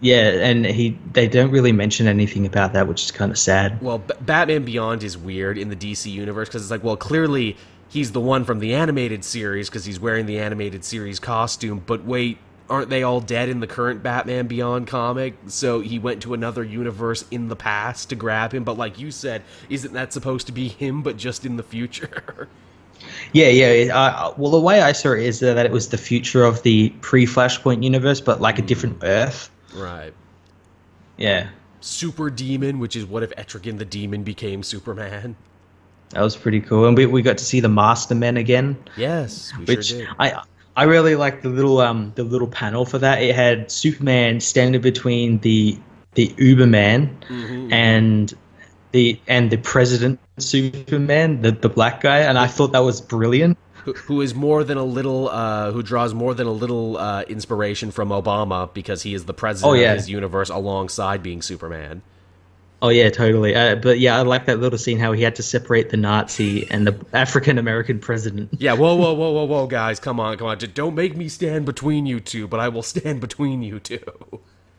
Yeah, and he they don't really mention anything about that, which is kind of sad. Well, B- Batman Beyond is weird in the DC universe because it's like, well, clearly he's the one from the animated series because he's wearing the animated series costume. But wait, aren't they all dead in the current Batman Beyond comic? So he went to another universe in the past to grab him. But like you said, isn't that supposed to be him, but just in the future? [laughs] Yeah, yeah. it- Uh, well, the way I saw it is that it was the future of the pre-Flashpoint universe, but like a different Earth. right. Yeah, Super Demon, which is what if Etrigan the Demon became Superman? that was pretty cool, and we, we got to see the Master Men again, Yes, which sure. I I really liked the little um the little panel for that. It had Superman standing between the the Uberman Mhm. and the and the President Superman, the the black guy, and I thought that was brilliant. who, who is more than a little uh, who draws more than a little uh, inspiration from Obama because he is the president Oh, yeah. of his universe alongside being Superman. Oh yeah, totally. Uh, but yeah, I like that little scene how he had to separate the Nazi and the African American president. Yeah, whoa, whoa, whoa, whoa, whoa, guys, come on, come on, Just don't make me stand between you two, but I will stand between you two.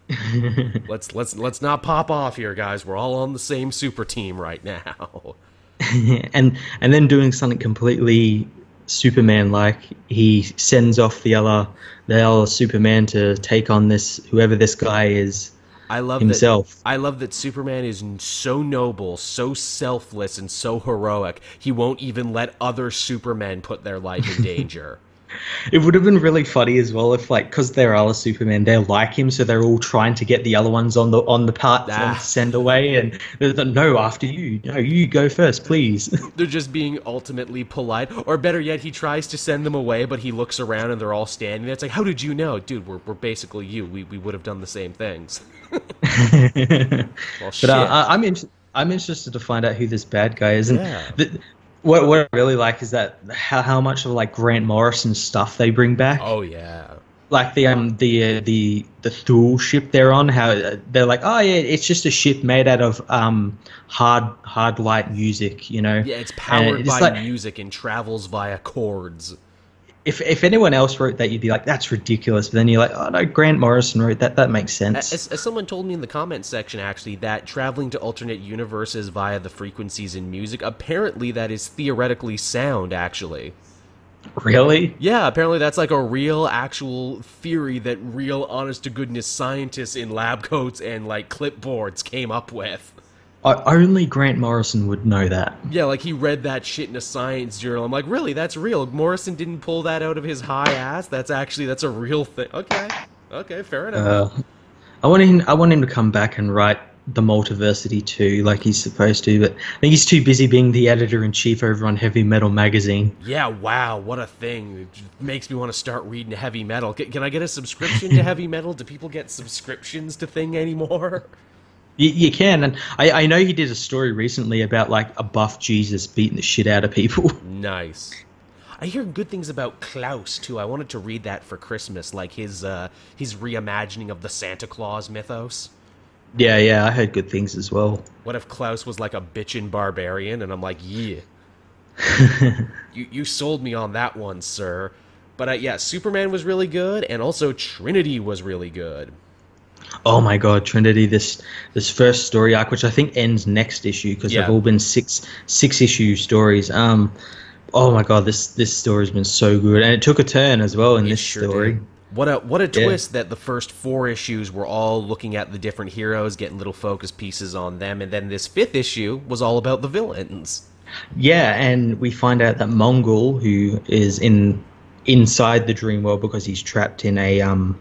[laughs] let's let's let's not pop off here, guys. We're all on the same super team right now. [laughs] and and then doing something completely Superman like, he sends off the other the other Superman to take on this whoever this guy is I love himself. That, I love that Superman is so noble, so selfless, and so heroic. He won't even let other Supermen put their life in danger. [laughs] It would have been really funny as well if, like, because they're other Superman, they like him, so they're all trying to get the other ones on the on the platform Ah. to send away, and they're like, no, after you, no, you go first, please. [laughs] they're just being ultimately polite, or better yet, he tries to send them away, but he looks around and they're all standing there. It's like, how did you know, dude? We're, we're basically you. We, we would have done the same things. [laughs] [laughs] Well. But uh, I- I'm in, I'm interested to find out who this bad guy is. And Yeah. the, what what I really like is that how, how much of like Grant Morrison stuff they bring back. oh yeah, Like the um the uh, the the Thule ship they're on. How uh, they're like, oh yeah, it's just a ship made out of um hard hard light music. You know. yeah. It's And powered it's by like- music and travels via chords. If if anyone else wrote that, you'd be like, that's ridiculous. But then you're like, oh no, Grant Morrison wrote that. That makes sense. As, as someone told me in the comments section, actually, that traveling to alternate universes via the frequencies in music, apparently that is theoretically sound, actually. really? Yeah, apparently that's like a real, actual theory that real, honest to goodness scientists in lab coats and like clipboards came up with. Only Grant Morrison would know that. Yeah, like he read that shit in a science journal. I'm like, really? That's real? Morrison didn't pull that out of his high ass? That's actually, that's a real thing. Okay. Okay, fair enough. Uh, I want him. I want him to come back and write the Multiversity too, like he's supposed to. But I think he's too busy being the editor in chief over on Heavy Metal magazine. Yeah, wow, what a thing. It makes me want to start reading heavy metal. Can I get a subscription to [laughs] heavy metal? Do people get subscriptions to Thing anymore? [laughs] You, you can, and I, I know he did a story recently about like a buff Jesus beating the shit out of people. [laughs] Nice. I hear good things about Klaus too. I wanted to read that for Christmas, like his uh his reimagining of the Santa Claus mythos. yeah, yeah, I heard good things as well. What if Klaus was like a bitchin' barbarian? And I'm like, yeah. [laughs] you you sold me on that one, sir. But uh, yeah, Superman was really good, and also Trinity was really good. Oh my god, Trinity! This this first story arc, which I think ends next issue because Yeah. they've all been six six issue stories. Um, oh my god, this this story's been so good, and it took a turn as well in It this sure story. did. What a what a Yeah. twist that the first four issues were all looking at the different heroes, getting little focus pieces on them, and then this fifth issue was all about the villains. Yeah, and we find out that Mongul, who is in inside the dream world because he's trapped in a um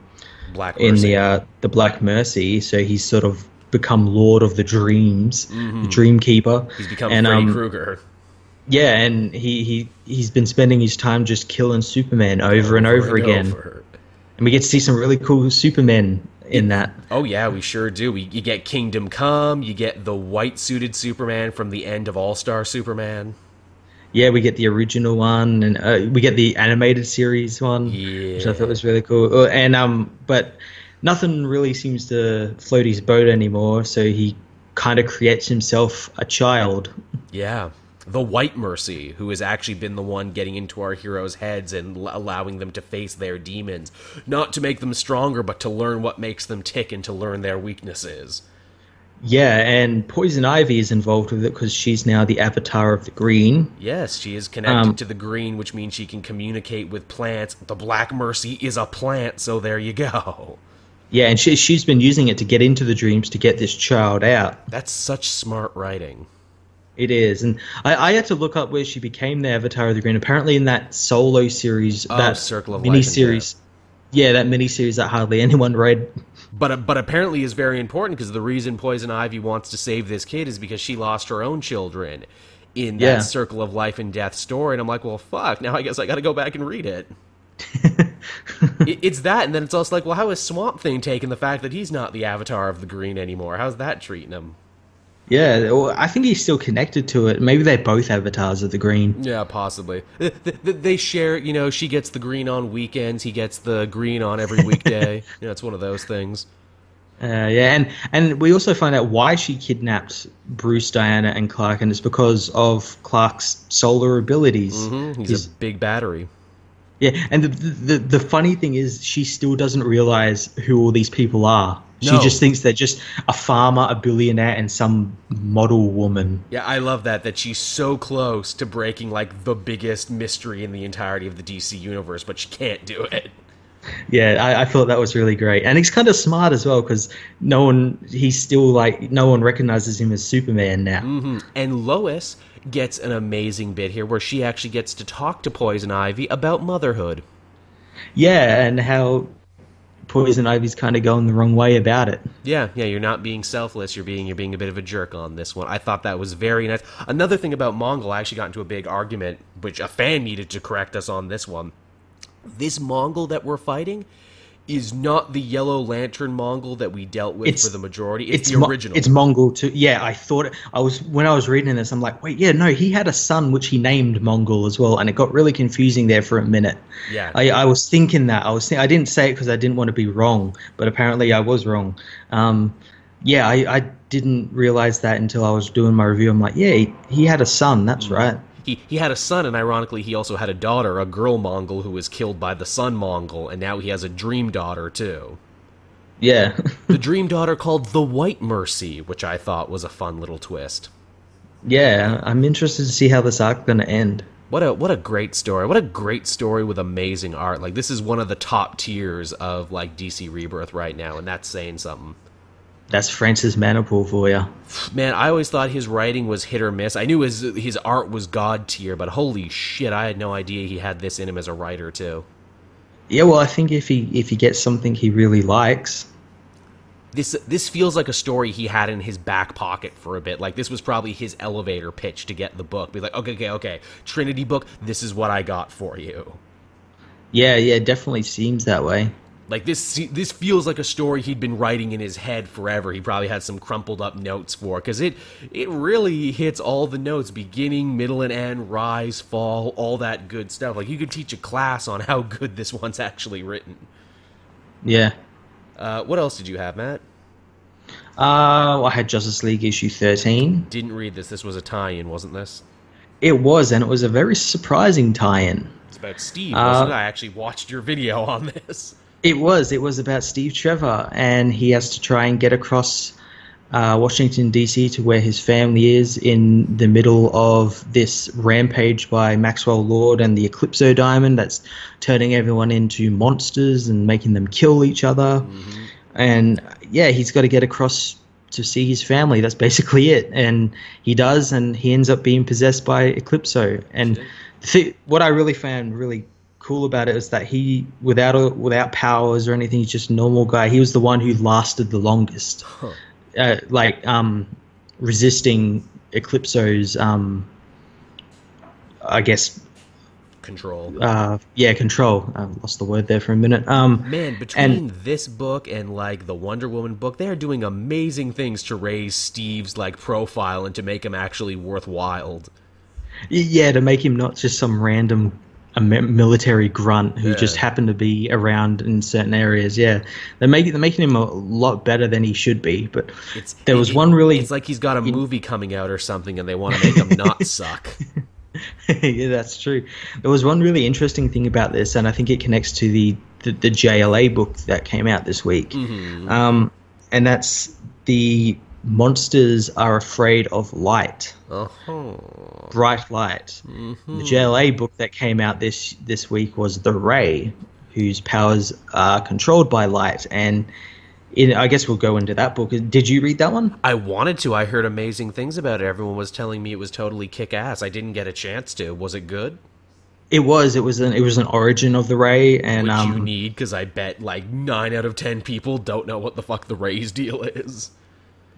Black in Mercy. the uh, the Black Mercy. So he's sort of become Lord of the Dreams, the Dream Keeper. Mm-hmm. He's become and, Freddy um, Krueger. Yeah, and he, he he's been spending his time just killing Superman over, and over, again, over. and we get to see some really cool Supermen in that. Oh yeah, we sure do. We, you get Kingdom Come. You get the white suited Superman from the end of All Star Superman. Yeah, we get the original one, and uh, we get the animated series one, which I thought was really cool. Uh, And um, but nothing really seems to float his boat anymore. So he kind of creates himself a child. Yeah. The White Mercy, who has actually been the one getting into our heroes' heads and l- allowing them to face their demons. Not to make them stronger, but to learn what makes them tick and to learn their weaknesses. Yeah, and Poison Ivy is involved with it because she's now the avatar of the Green. Yes, she is connected Um, to the green, which means she can communicate with plants. The Black Mercy is a plant, so there you go. Yeah, and she, she's been using it to get into the dreams to get this child out. That's such smart writing. It is, and I, I had to look up where she became the Avatar of the Green. Apparently, in that solo series, Oh, that Circle of mini series, yeah, that mini series that hardly anyone read. But uh, but apparently is very important because the reason Poison Ivy wants to save this kid is because she lost her own children in that Yeah. circle of life and death story. And I'm like, well, fuck. Now I guess I got to go back and read it. [laughs] It- it's that, and then it's also like, well, how is Swamp Thing taking the fact that he's not the avatar of the green anymore? How's that treating him? Yeah, well, I think he's still connected to it. Maybe they're both avatars of the Green. Yeah, possibly. Th- th- th- They share, you know, she gets the green on weekends, he gets the green on every [laughs] weekday. you know, it's one of those things. Uh, yeah, and and we also find out why she kidnapped Bruce, Diana, and Clark, and it's because of Clark's solar abilities. hmm He's, He's- a big battery. Yeah, and the, the the funny thing is, she still doesn't realize who all these people are. She No. just thinks they're just a farmer, a billionaire, and some model woman. Yeah, I love that that she's so close to breaking like the biggest mystery in the entirety of the DC universe, but she can't do it. Yeah, I, I thought that was really great, and he's kind of smart as well because no one, he's still like no one recognizes him as Superman now. hmm And Lois gets an amazing bit here where she actually gets to talk to Poison Ivy about motherhood. Yeah, and how Poison Ivy's kind of going the wrong way about it. Yeah, yeah, you're not being selfless. You're being you're being a bit of a jerk on this one. I thought that was very nice. Another thing about Mongul, I actually got into a big argument, which a fan needed to correct us on this one. This Mongul that we're fighting is not the Yellow Lantern Mongul that we dealt with It's- for the majority. It's, the Mo- original. it's Mongul too. Yeah, I thought it, I was when I was reading this. I'm like, wait, yeah, no, he had a son which he named Mongul as well, and it got really confusing there for a minute. Yeah. I, I was thinking that I was think, I didn't say it because I didn't want to be wrong, but apparently I was wrong. Um, yeah, I, I didn't realize that until I was doing my review. I'm like, yeah, he, he had a son. That's right. He, he had a son, and ironically, he also had a daughter, a girl Mongul who was killed by the son Mongul, and now he has a dream daughter, too. Yeah. [laughs] The dream [laughs] daughter called the White Mercy, which I thought was a fun little twist. yeah, I'm interested to see how this arc's going to end. What a what a great story. What a great story with amazing art. Like this is one of the top tiers of like DC Rebirth right now, and that's saying something. That's Francis Manapul for you. Man, I always thought his writing was hit or miss. I knew his his art was god tier, but holy shit, I had no idea he had this in him as a writer too. Yeah, well, I think if he if he gets something he really likes, This this feels like a story he had in his back pocket for a bit. Like this was probably his elevator pitch to get the book. Be like, okay, okay, okay, Trinity book. This is what I got for you. yeah, yeah, it definitely seems that way. Like this this feels like a story he'd been writing in his head forever. He probably had some crumpled up notes for cuz it it really hits all the notes beginning, middle and end, rise, fall, all that good stuff. Like you could teach a class on how good this one's actually written. Yeah. Uh, what else did you have, Matt? Uh, I had Justice League issue 13. Didn't read this. This was a tie-in, wasn't this? It was, and it was a very surprising tie-in. It's about Steve, Uh, wasn't it? I actually watched your video on this. It was. It was about Steve Trevor, and he has to try and get across uh, Washington D.C. to where his family is in the middle of this rampage by Maxwell Lord and the Eclipso Diamond that's turning everyone into monsters and making them kill each other. And yeah, he's got to get across to see his family. That's basically it. And he does, and he ends up being possessed by Eclipso. And th- what I really found really cool about it is that he, without a, without powers or anything, he's just a normal guy. He was the one who lasted the longest, Huh. uh, like um, resisting Eclipso's, um, I guess, Control. uh, yeah, control. I lost the word there for a minute. Um, Man, between this book and like the Wonder Woman book, they are doing amazing things to raise Steve's like profile and to make him actually worthwhile. Yeah, to make him not just some random a military grunt who Yeah. just happened to be around in certain areas. Yeah, they're making they're making him a lot better than he should be. But It's there was it- one really It's like he's got a movie coming out or something, and they want to make him not [laughs] suck. [laughs] yeah, that's true. There was one really interesting thing about this, and I think it connects to the the, the JLA book that came out this week. Mhm. Um, and that's the monsters are afraid of light, Uh-huh. bright light. Mhm. The JLA book that came out this this week was The Ray, whose powers are controlled by light. And in, I guess we'll go into that book. Did you read that one? I wanted to. I heard amazing things about it. Everyone was telling me it was totally kick ass. I didn't get a chance to. Was it good? It was. It was an. It was an origin of the Ray, and Which um, you need, because I bet like nine out of ten people don't know what the fuck the Ray's deal is.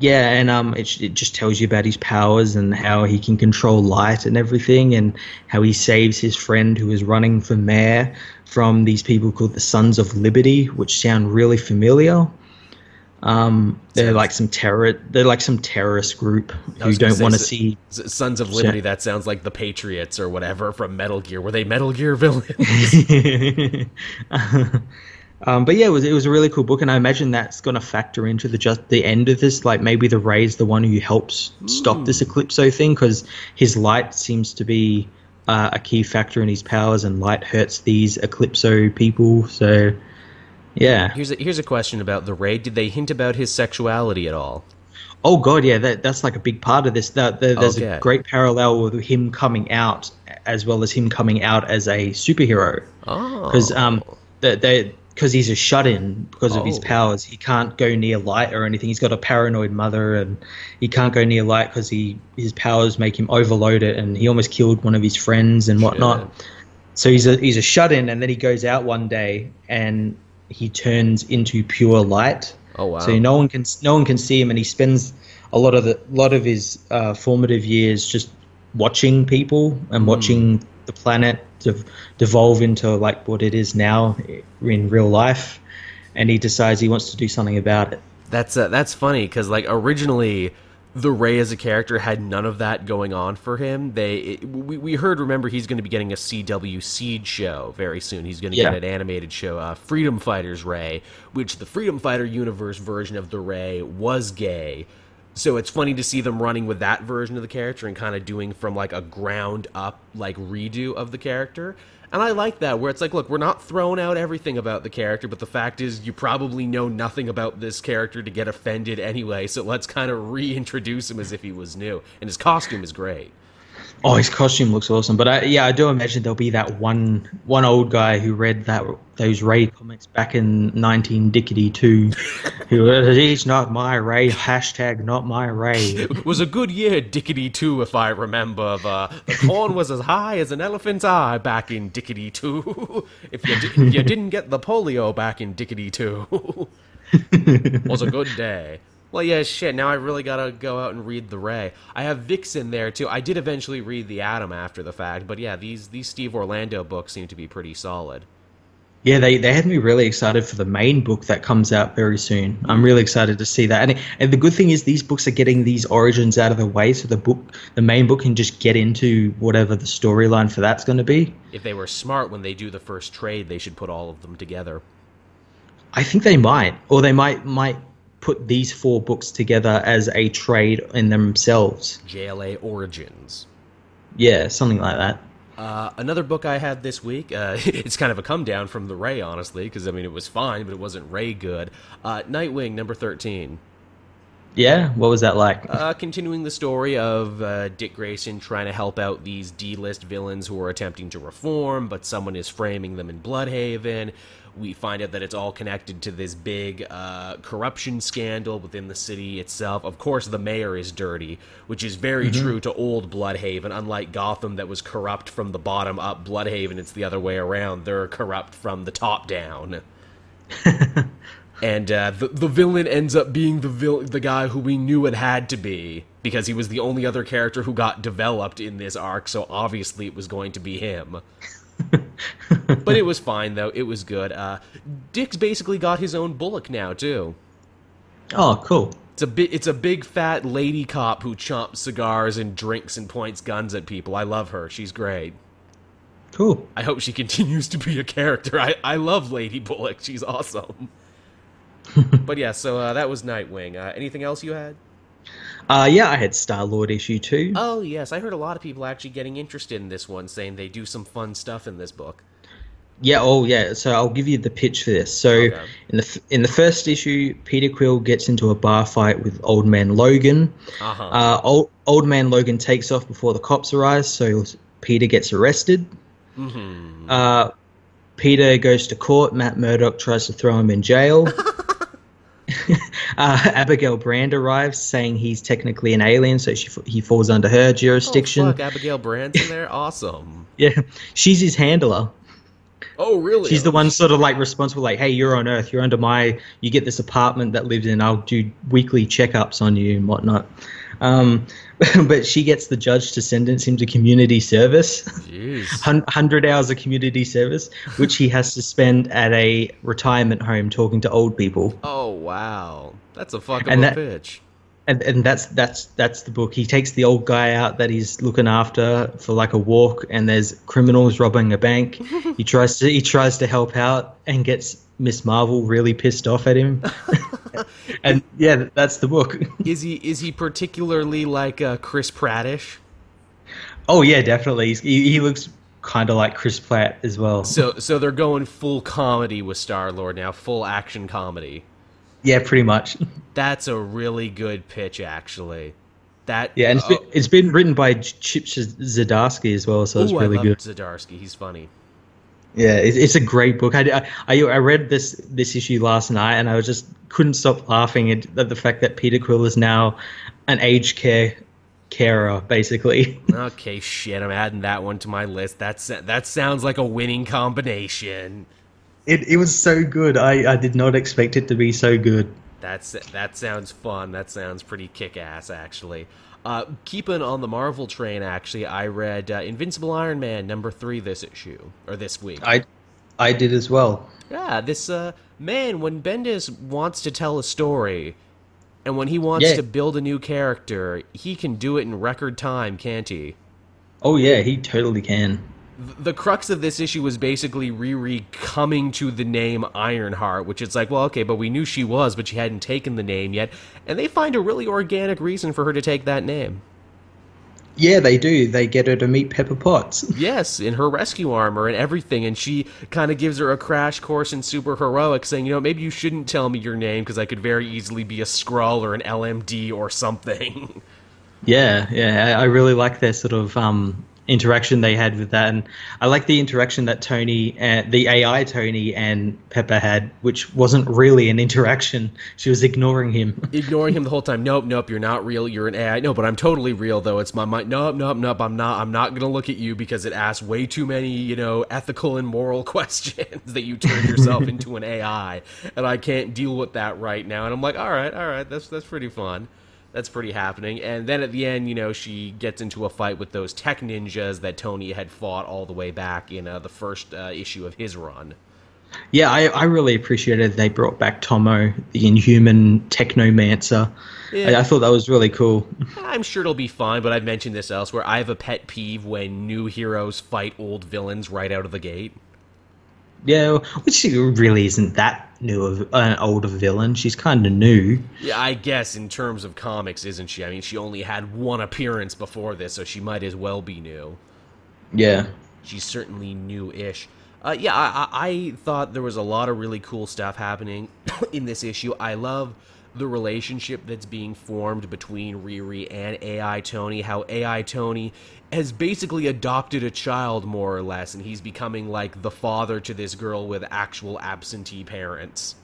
Yeah, and um, it, it just tells you about his powers and how he can control light and everything, and how he saves his friend who is running for mayor from these people called the Sons of Liberty, which sound really familiar. Um, they're like some terror. They're like some terrorist group who don't want to see. Sons of Liberty. That sounds like the Patriots or whatever from Metal Gear. Were they Metal Gear villains? [laughs] [laughs] um, but yeah, it was it was a really cool book, and I imagine that's going to factor into the just the end of this. Like maybe the Ray's the one who helps stop this Eclipso thing because his light seems to be uh, a key factor in his powers, and light hurts these Eclipso people. So yeah. here's a, here's a question about the Ray. Did they hint about his sexuality at all? Oh god, yeah, that that's like a big part of this. That there- there's Okay. a great parallel with him coming out as well as him coming out as a superhero. Oh, because um that they because he's a shut-in because of his Oh. powers. He can't go near light or anything. He's got a paranoid mother and he can't go near light because he his powers make him overload it and he almost killed one of his friends and whatnot. So he's a he's a shut-in and then he goes out one day and he turns into pure light. Oh wow. so no one can no one can see him, and he spends a lot of the lot of his uh, formative years just watching people and watching the planet to devolve into like what it is now in real life. And he decides he wants to do something about it. That's uh, that's funny because like originally, the Ray as a character had none of that going on for him. They it, we we heard remember he's going to be getting a CW Seed show very soon. He's going to Yeah. get an animated show, uh, Freedom Fighters Ray, which the Freedom Fighter universe version of the Ray was gay. So it's funny to see them running with that version of the character and kind of doing from like a ground up like redo of the character. And I like that where it's like, look, we're not throwing out everything about the character, but the fact is you probably know nothing about this character to get offended anyway. So let's kind of reintroduce him as if he was new. And his costume is great. Oh, his costume looks awesome. But I, yeah, I do imagine there'll be that one one old guy who read that those Ray comics back in 19 Dickety 2 who [laughs] uh, he's not my Ray hashtag not my Ray. It [laughs] was a good year, Dickety 2, if I remember. The, the corn was as high as an elephant's eye back in Dickety 2. [laughs] if, you di- if you didn't get the polio back in Dickety 2, was a good day. Well, yeah, shit. Now I really gotta go out and read the Ray. I have Vixen there too. I did eventually read the Atom after the fact, but yeah, these these Steve Orlando books seem to be pretty solid. Yeah, they, they had me really excited for the main book that comes out very soon. I'm really excited to see that. And, and the good thing is these books are getting these origins out of the way, so the book, the main book, can just get into whatever the storyline for that's going to be. If they were smart when they do the first trade, they should put all of them together. I think they might, or they might might put these four books together as a trade in themselves. JLA Origins. Yeah, something like that. Uh, another book I had this week, uh, [laughs] it's kind of a come down from the Ray, honestly, because I mean, it was fine, but it wasn't Ray good. Uh, Nightwing, number 13. Yeah, what was that like? Uh, continuing the story of uh, Dick Grayson trying to help out these D-list villains who are attempting to reform, but someone is framing them in Blüdhaven. We find out that it's all connected to this big uh, corruption scandal within the city itself. Of course, the mayor is dirty, which is very Mm-hmm. true to old Blüdhaven. Unlike Gotham, that was corrupt from the bottom up, Blüdhaven, it's the other way around. They're corrupt from the top down. [laughs] and uh, the the villain ends up being the vil- the guy who we knew it had to be because he was the only other character who got developed in this arc. So obviously it was going to be him. [laughs] but it was fine though. It was good. Uh, Dick's basically got his own Bullock now too. Oh, cool. It's a bit. It's a big fat lady cop who chomps cigars and drinks and points guns at people. I love her. She's great. Cool. I hope she [laughs] continues to be a character. I, I love Lady Bullock. She's awesome. [laughs] but yeah, so uh, that was Nightwing. Uh, anything else you had? Uh, yeah, I had Star Lord issue two. Oh yes, I heard a lot of people actually getting interested in this one, saying they do some fun stuff in this book. Yeah, oh yeah. So I'll give you the pitch for this. So Okay. in the in the first issue, Peter Quill gets into a bar fight with Old Man Logan. Uh-huh. Uh, old Old Man Logan takes off before the cops arrive, so Peter gets arrested. hmm Uh, Peter goes to court. Matt Murdock tries to throw him in jail. [laughs] [laughs] uh, Abigail Brand arrives, saying he's technically an alien, so she, he falls under her jurisdiction. Oh, fuck, Abigail Brand's in there. Awesome. [laughs] Yeah, she's his handler. Oh really? She's the one sort of like responsible, like, hey, you're on Earth, you're under my, you get this apartment that lives in, I'll do weekly checkups on you and whatnot. Um, [laughs] but she gets the judge to sentence him to community service, Jeez. [laughs] 100 hours of community service, which he has to spend at a retirement home talking to old people. Oh wow, that's a fuck of a that- bitch. And, and that's that's that's the book. He takes the old guy out that he's looking after for like a walk, and there's criminals robbing a bank. [laughs] he tries to he tries to help out and gets Miss Marvel really pissed off at him. [laughs] and yeah, that's the book. [laughs] Is he is he particularly like uh, Chris Prattish? Oh yeah, definitely. He's, he, he looks kind of like Chris Pratt as well. So so they're going full comedy with Star Lord now, full action comedy. Yeah, pretty much. [laughs] That's a really good pitch, actually. That Yeah, and it's oh, been, it's been written by Chip Zdarsky as well, so it's really I love good. Zdarsky. He's funny. Yeah, it, it's a great book. I, I, I read this this issue last night, and I was just couldn't stop laughing at, at the fact that Peter Quill is now an aged care carer, basically. [laughs] Okay, shit. I'm adding that one to my list. That's that sounds like a winning combination. It it was so good. I, I did not expect it to be so good. That's that sounds fun. That sounds pretty kick-ass, actually. Uh, keeping on the Marvel train, actually, I read uh, Invincible Iron Man number three this issue or this week. I I did as well. Yeah, this uh man, when Bendis wants to tell a story and when he wants Yeah. to build a new character, he can do it in record time, can't he? Oh yeah, he totally can. Th- The crux of this issue was basically Riri coming to the name Ironheart, which it's like, well, okay, but we knew she was, but she hadn't taken the name yet, and they find a really organic reason for her to take that name. Yeah, they do. They get her to meet Pepper Potts. [laughs] Yes, in her rescue armor and everything, and she kind of gives her a crash course in super heroics, saying, you know, maybe you shouldn't tell me your name because I could very easily be a Skrull or an LMD or something. [laughs] Yeah, yeah, I I really like their sort of um, interaction they had with that, and I like the interaction that Tony, and the AI Tony and Pepper had, which wasn't really an interaction. She was ignoring him. [laughs] Ignoring him the whole time. Nope, nope, you're not real. You're an AI. No, but I'm totally real though. It's my mind. Nope, nope, nope. I'm not. I'm not gonna look at you because it asks way too many, you know, ethical and moral [laughs] questions that you turn yourself into an AI, and I can't deal with that right now. And I'm like, all right, all right, that's that's pretty fun. That's pretty happening. And then at the end, you know, she gets into a fight with those tech ninjas that Tony had fought all the way back in uh, the first uh, issue of his run. yeah, I, I really appreciated they brought back Tomo, the Inhuman Technomancer. Yeah. I, I thought that was really cool. I'm sure it'll be fine, but I've mentioned this elsewhere. I have a pet peeve when new heroes fight old villains right out of the gate. Yeah, which really isn't that new of an older villain. She's kind of new. Yeah, I guess in terms of comics, isn't she? I mean, she only had one appearance before this, so she might as well be new. Yeah. She's certainly new-ish. Uh, yeah, I, I, I thought there was a lot of really cool stuff happening [coughs] in this issue. I love the relationship that's being formed between Riri and AI Tony, how AI Tony has basically adopted a child more or less and he's becoming like the father to this girl with actual absentee parents.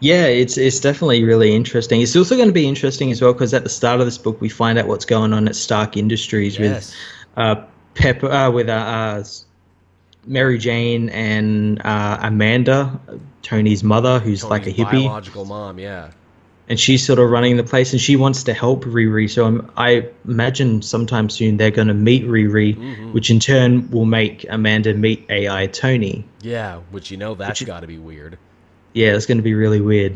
Yeah, it's it's definitely really interesting. It's also going to be interesting as well because at the start of this book we find out what's going on at Stark Industries Yes. with uh, Pepper, uh, with uh, uh, Mary Jane and uh, Amanda, Tony's mother, who's like a hippie, biological mom, yeah. And she's sort of running the place, and she wants to help Riri. So I'm, I imagine sometime soon they're going to meet Riri, Mm-hmm. which in turn will make Amanda meet AI Tony. Yeah, which you know that's got to be weird. Yeah, it's going to be really weird.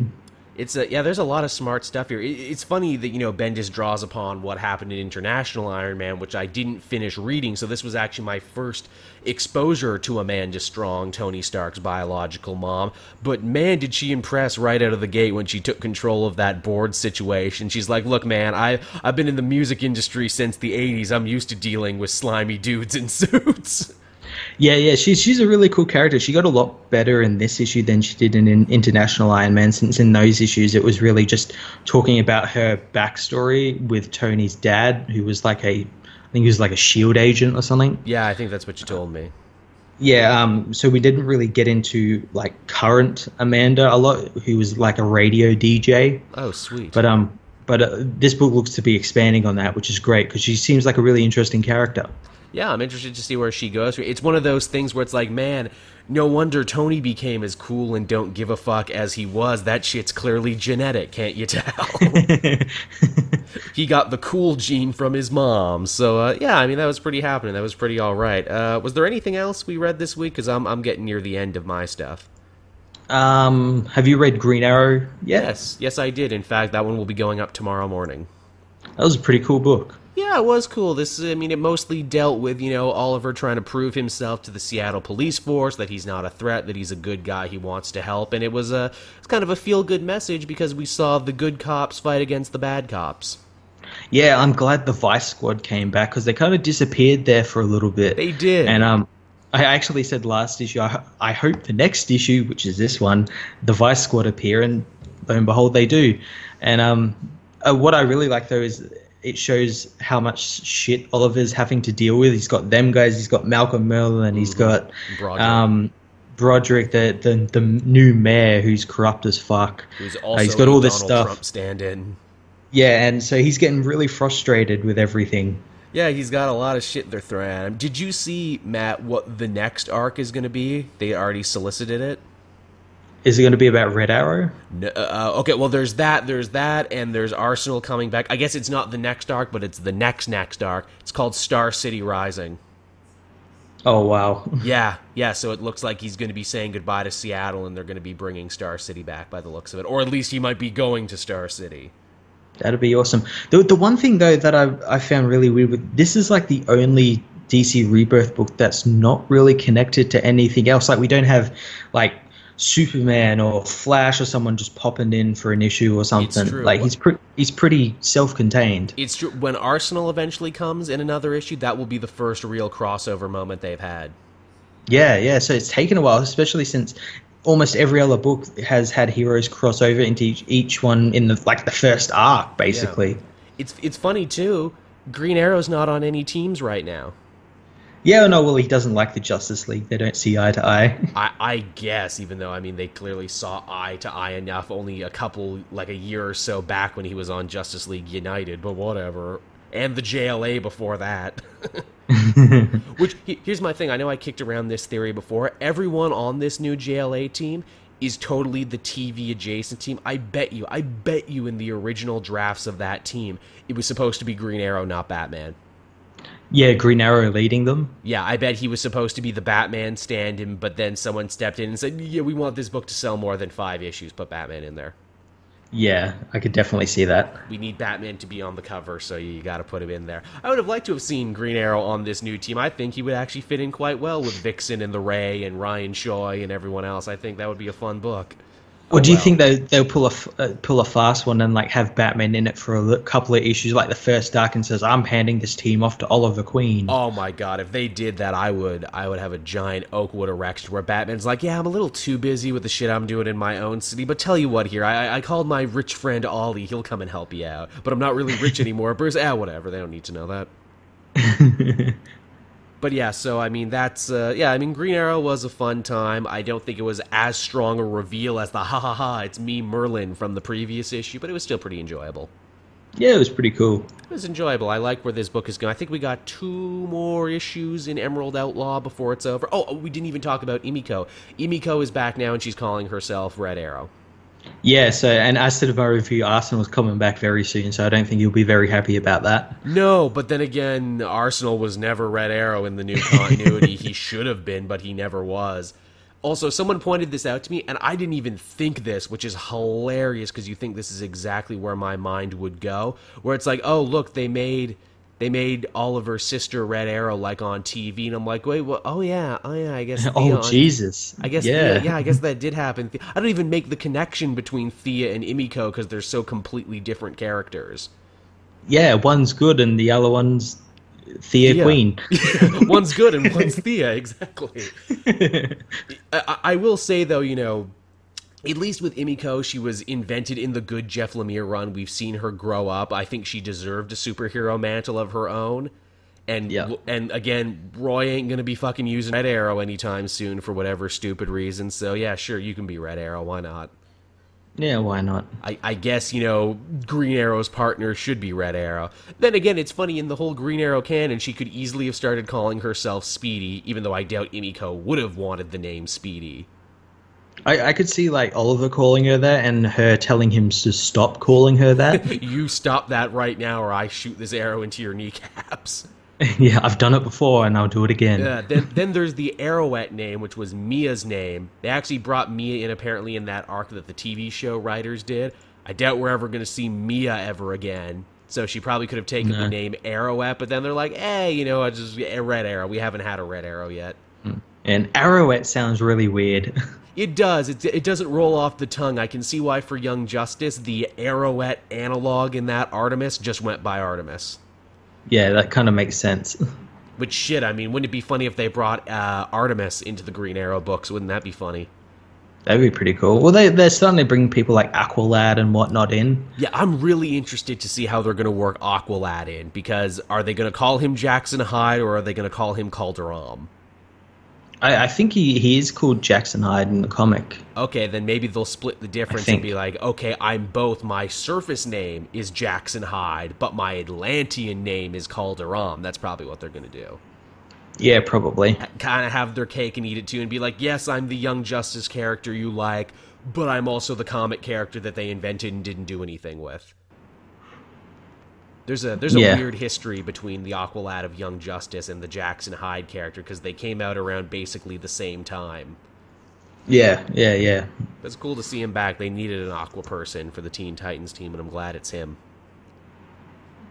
It's a, yeah, there's a lot of smart stuff here. It, it's funny that you know Bendis draws upon what happened in International Iron Man, which I didn't finish reading. So this was actually my first exposure to Amanda Strong, Tony Stark's biological mom. But man, did she impress right out of the gate when she took control of that board situation. She's like, "Look, man, I I've been in the music industry since the '80s. I'm used to dealing with slimy dudes in [laughs] suits." Yeah, yeah, she's she's a really cool character. She got a lot better in this issue than she did in, in International Iron Man. Since in those issues, it was really just talking about her backstory with Tony's dad, who was like a, I think he was like a Shield agent or something. yeah, I think that's what you told me. Yeah, um, so we didn't really get into like current Amanda a lot, who was like a radio DJ. Oh, sweet. But um, but uh, this book looks to be expanding on that, which is great because she seems like a really interesting character. Yeah, I'm interested to see where she goes. It's one of those things where it's like, man, no wonder Tony became as cool and don't give a fuck as he was. That shit's clearly genetic, can't you tell? [laughs] [laughs] he got the cool gene from his mom. So, uh, yeah, I mean, that was pretty happening. That was pretty all right. Uh, was there anything else we read this week? Because I'm, I'm getting near the end of my stuff. Um, have you read Green Arrow yet? Yes, yes, I did. In fact, that one will be going up tomorrow morning. That was a pretty cool book. Yeah, it was cool. This, I mean, it mostly dealt with, you know, Oliver trying to prove himself to the Seattle police force that he's not a threat, that he's a good guy, he wants to help, and it was a, it's kind of a feel-good message because we saw the good cops fight against the bad cops. Yeah, I'm glad the Vice Squad came back because they kind of disappeared there for a little bit. They did. And um, I actually said last issue, I, I hope the next issue, which is this one, the Vice Squad appear, and lo and behold, they do. And um, uh, what I really like though is it shows how much shit Oliver's having to deal with. He's got them guys, he's got Malcolm Merlyn, he's got Broderick. um, Broderick, the, the the new mayor who's corrupt as fuck. Who's Uh, also he's got all this Donald stuff. Trump stand-in. Yeah, and so he's getting really frustrated with everything. Yeah, he's got a lot of shit they're throwing at him. Did you see, Matt, what the next arc is going to be? They already solicited it. Is it going to be about Red Arrow? No, uh, okay, well, there's that, there's that, and there's Arsenal coming back. I guess it's not the next arc, but it's the next next arc. It's called Star City Rising. Oh wow. [laughs] Yeah, yeah. So it looks like he's going to be saying goodbye to Seattle, and they're going to be bringing Star City back by the looks of it, or at least he might be going to Star City. That'd be awesome. The, the one thing though that I I found really weird with this is like the only DC Rebirth book that's not really connected to anything else. Like we don't have like Superman or Flash or someone just popping in for an issue or something. Like he's pretty he's pretty self-contained. It's true. When Arsenal eventually comes in another issue, that will be the first real crossover moment they've had. Yeah, yeah. So it's taken a while, especially since almost every other book has had heroes cross over into each, each one in the like the first arc, basically. It's it's funny too. Green Arrow's not on any teams right now. Yeah, no, well, he doesn't like the Justice League. They don't see eye to eye. [laughs] I, I guess, even though I mean they clearly saw eye to eye enough only a couple like a year or so back when he was on Justice League United, but whatever. And the JLA before that. [laughs] Which here's my thing. I know I kicked around this theory before. Everyone on this new JLA team is totally the TV adjacent team. I bet you. I bet you in the original drafts of that team, it was supposed to be Green Arrow, not Batman. yeah, Green Arrow leading them. Yeah, I bet he was supposed to be the Batman stand-in, but then someone stepped in and said, "Yeah, we want this book to sell more than five issues. Put Batman in there. Yeah, I could definitely see that. We need Batman to be on the cover, so you got to put him in there." I would have liked to have seen Green Arrow on this new team. I think he would actually fit in quite well with Vixen and the Ray and Ryan Choi and everyone else. I think that would be a fun book. Or Oh, do you well. think they they'll pull a uh, pull a fast one and like have Batman in it for a couple of issues, like the first arc, and says, "I'm handing this team off to Oliver Queen." Oh my god, if they did that, I would I would have a giant Oakwood erection where Batman's like, Yeah, I'm a little too busy with the shit I'm doing in my own city, but tell you what here, I I called my rich friend Ollie, he'll come and help you out. But I'm not really rich [laughs] anymore. Bruce ah whatever, they don't need to know that. [laughs] But yeah, so I mean that's uh, yeah, I mean Green Arrow was a fun time. I don't think it was as strong a reveal as the [laughs] ha ha ha, it's me Merlyn from the previous issue, but it was still pretty enjoyable. yeah, it was pretty cool. It was enjoyable. I like where this book is going. I think we got two more issues in Emerald Outlaw before it's over. Oh, we didn't even talk about Emiko. Emiko is back now, and she's calling herself Red Arrow. Yeah, so and as to the my review, Arsenal's coming back very soon, so I don't think you'll be very happy about that. No, but then again, Arsenal was never Red Arrow in the new continuity. [laughs] he should have been, but he never was. Also, someone pointed this out to me, and I didn't even think this, which is hilarious because you think this is exactly where my mind would go. Where it's like, oh, look, they made they made Oliver's sister Red Arrow like on TV, and I'm like, wait, what? Oh yeah, oh yeah, I guess. [laughs] Oh, Thea Oh Jesus! I guess yeah, yeah. yeah, I guess [laughs] that did happen. I don't even make the connection between Thea and Emiko because they're so completely different characters. yeah. One's good and the other one's Thea Thea. Queen. [laughs] one's good and one's Thea, exactly. I, I will say though, you know, at least with Emiko, she was invented in the good Jeff Lemire run. We've seen her grow up. I think she deserved a superhero mantle of her own. And Yeah. and again, Roy ain't gonna be fucking using Red Arrow anytime soon for whatever stupid reason. So yeah, sure, you can be Red Arrow. Why not? yeah, why not? I, I guess you know Green Arrow's partner should be Red Arrow. Then again, it's funny in the whole Green Arrow canon, she could easily have started calling herself Speedy, even though I doubt Emiko would have wanted the name Speedy. I, I could see like Oliver calling her that and her telling him to stop calling her that. [laughs] You stop that right now, or I shoot this arrow into your kneecaps. [laughs] yeah, I've done it before and I'll do it again. Uh, then, then there's the Arrowette name, which was Mia's name. They actually brought Mia in apparently in that arc that the TV show writers did. I doubt we're ever going to see Mia ever again. So she probably could have taken the name Arrowette, but then they're like, hey, you know, it's just a Red Arrow. We haven't had a Red Arrow yet. And Arrowette sounds really weird. [laughs] It does. It, it doesn't roll off the tongue. I can see why for Young Justice, the Arrowette analog in that Artemis just went by Artemis. yeah, that kind of makes sense. [laughs] Which shit, I mean, wouldn't it be funny if they brought uh, Artemis into the Green Arrow books? Wouldn't that be funny? That'd be pretty cool. Well, they, they're starting to bring people like Aqualad and whatnot in. Yeah, I'm really interested to see how they're going to work Aqualad in because are they going to call him Jackson Hyde or are they going to call him Kaldur'ahm? I, I think he, he is called Jackson Hyde in the comic. Okay, then maybe they'll split the difference and be like, okay, I'm both. My surface name is Jackson Hyde, but my Atlantean name is Kaldur'ahm. That's probably what they're going to do. Yeah, probably. Kind of have their cake and eat it too and be like, yes, I'm the Young Justice character you like, but I'm also the comic character that they invented and didn't do anything with. There's a there's a Yeah. weird history between the Aqualad of Young Justice and the Jackson Hyde character because they came out around basically the same time. Yeah, yeah, yeah. It's cool to see him back. They needed an Aqua person for the Teen Titans team, and I'm glad it's him.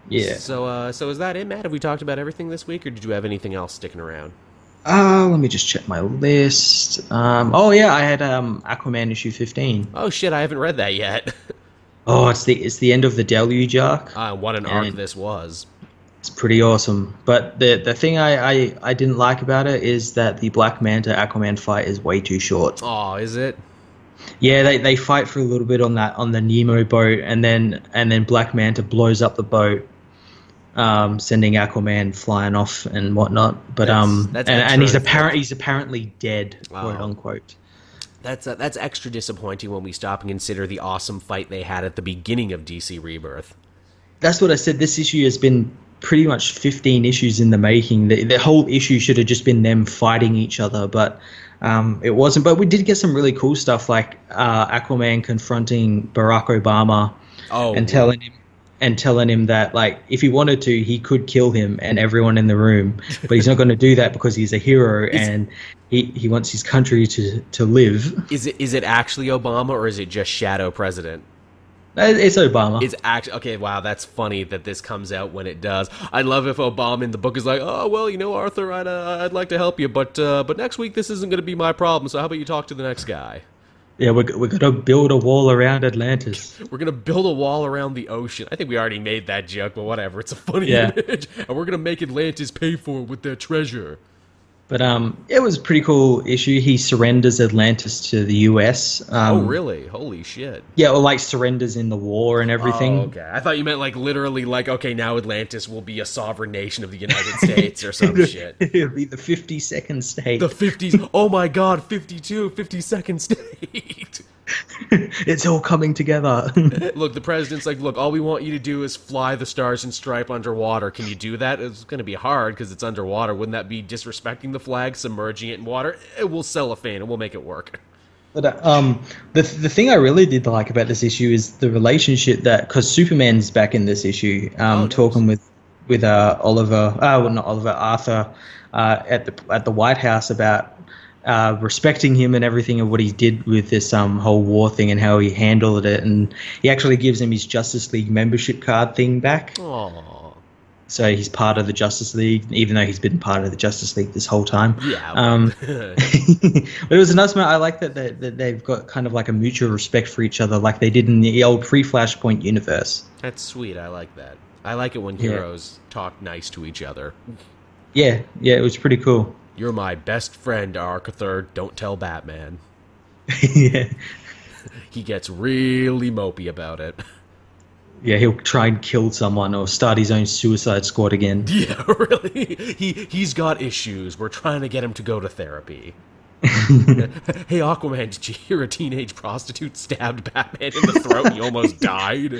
Yeah. So, uh, so is that it, Matt? Have we talked about everything this week, or did you have anything else sticking around? Uh, let me just check my list. Um, oh yeah, I had um, Aquaman issue fifteen. Oh shit, I haven't read that yet. [laughs] Oh, it's the it's the end of the Deluge arc. uh, what an arc this was. It's pretty awesome. But the the thing I, I, I didn't like about it is that the Black Manta Aquaman fight is way too short. Oh, is it? Yeah, they, they fight for a little bit on that on the Nemo boat, and then and then Black Manta blows up the boat, um, sending Aquaman flying off and whatnot. But That's- um, that's and, and he's apparent he's apparently dead, Wow. quote unquote. That's uh, that's extra disappointing when we stop and consider the awesome fight they had at the beginning of DC Rebirth. That's what I said. This issue has been pretty much 15 issues in the making. The, the whole issue should have just been them fighting each other, but um, it wasn't. But we did get some really cool stuff, like uh, Aquaman confronting Barack Obama Oh, and telling him and telling him that like if he wanted to, he could kill him and everyone in the room, but he's not going to do that because he's a hero [laughs] and he, he wants his country to to live. is it is it actually Obama or is it just Shadow President? It's Obama. It's actually okay. Wow, that's funny that this comes out when it does. I love if Obama in the book is like, "Oh well, you know, Arthur, I'd uh, I'd like to help you, but uh, but next week this isn't going to be my problem. So how about you talk to the next guy?" Yeah, we're, we're going to build a wall around Atlantis. We're gonna build a wall around the ocean. I think we already made that joke, but whatever. It's a funny Yeah. image, and we're gonna make Atlantis pay for it with their treasure. But um, it was a pretty cool issue. He surrenders Atlantis to the U.S. Um, oh, really? Holy shit! Yeah, or like surrenders in the war and everything. Oh, okay. I thought you meant like literally, like okay, now Atlantis will be a sovereign nation of the United [laughs] States or some shit. [laughs] It'll be the 52nd state. The 50s. Oh my god, 52, 52nd state. [laughs] [laughs] it's all coming together. [laughs] look, the president's like, look, all we want you to do is fly the stars and stripe underwater. Can you do that? It's going to be hard because it's underwater. Wouldn't that be disrespecting the flag, submerging it in water? It will cellophane and we'll make it work. But uh, um, the the thing I really did like about this issue is the relationship that because Superman's back in this issue, um, Oh, nice. talking with with uh, Oliver, uh, well, not Oliver, Arthur, uh, at the at the White House about uh, respecting him and everything and what he did with this um whole war thing and how he handled it, and he actually gives him his Justice League membership card thing back, Aww. so he's part of the Justice League, even though he's been part of the Justice League this whole time. Yeah. Um, [laughs] [laughs] but- it was a nice moment. I like that, they, that they've got kind of like a mutual respect for each other, like they did in the old pre-Flashpoint universe. That's sweet. I like that. I like it when Yeah. heroes talk nice to each other. Yeah, yeah, it was pretty cool. You're my best friend, Arthur. Don't tell Batman. yeah, [laughs] He gets really mopey about it. yeah, he'll try and kill someone or start his own Suicide Squad again. [laughs] Yeah, really. He he's got issues. We're trying to get him to go to therapy. [laughs] hey Aquaman, did you hear a teenage prostitute stabbed Batman in the throat and he almost died?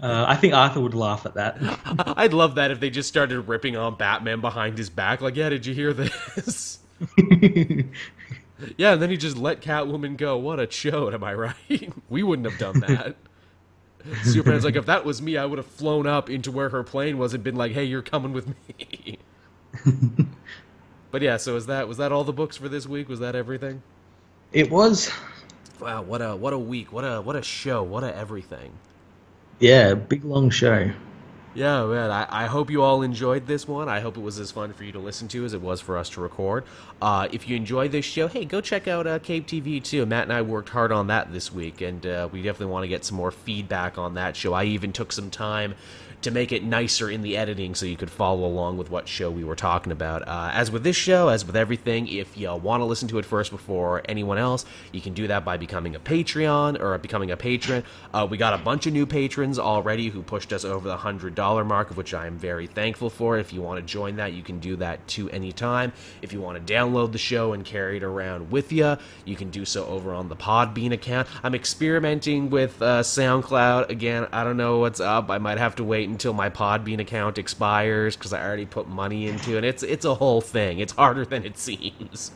Uh, I think Arthur would laugh at that. [laughs] I'd love that if they just started ripping on Batman behind his back. Like, yeah, did you hear this? [laughs] yeah, and then he just let Catwoman go. What a chode, am I right? [laughs] we wouldn't have done that. Superman's like, if that was me, I would have flown up into where her plane was and been like, hey, you're coming with me. but yeah, so is that was that all the books for this week? Was that everything? It was, Wow, what a what a week. What a what a show. What a everything. Yeah, big long show. Yeah, man. I, I hope you all enjoyed this one. I hope it was as fun for you to listen to as it was for us to record. Uh, if you enjoyed this show, hey, go check out uh, Cape TV too. Matt and I worked hard on that this week, and uh, we definitely want to get some more feedback on that show. I even took some time to make it nicer in the editing so you could follow along with what show we were talking about. Uh, as with this show, as with everything, if you want to listen to it first before anyone else, you can do that by becoming a Patreon or becoming a patron. Uh, we got a bunch of new patrons already who pushed us over the $100 mark, of which I am very thankful for. If you want to join that, you can do that too anytime. If you want to download the show and carry it around with you, you can do so over on the Podbean account. I'm experimenting with uh, SoundCloud. Again, I don't know what's up. I might have to wait until my Podbean account expires because I already put money into it. It's, it's a whole thing. It's harder than it seems.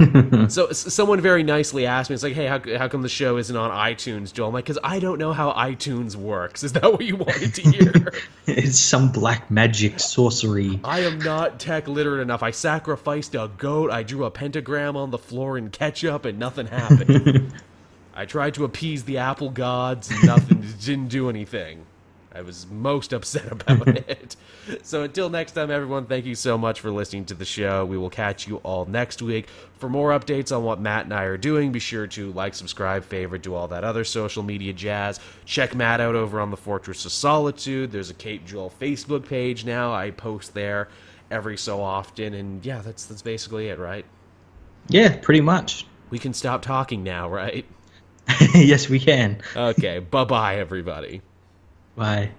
[laughs] so s- someone very nicely asked me, it's like, hey, how, how come the show isn't on iTunes, Joel? I'm like, because I don't know how iTunes works. Is that what you wanted to hear? [laughs] It's some black magic sorcery. I am not tech literate enough. I sacrificed a goat, I drew a pentagram on the floor in ketchup, and nothing happened. [laughs] I tried to appease the apple gods, and nothing didn't do anything. I was most [laughs] upset about [laughs] it. So until next time, everyone, thank you so much for listening to the show. We will catch you all next week. For more updates on what Matt and I are doing, be sure to like, subscribe, favorite, do all that other social media jazz. Check Matt out over on the Fortress of Solitude. There's a Caped-Joel Facebook page now. I post there every so often, and yeah, that's that's basically it, right? Yeah, pretty much. We can stop talking now, right? [laughs] yes, we can. Okay, bye bye, everybody. Bye.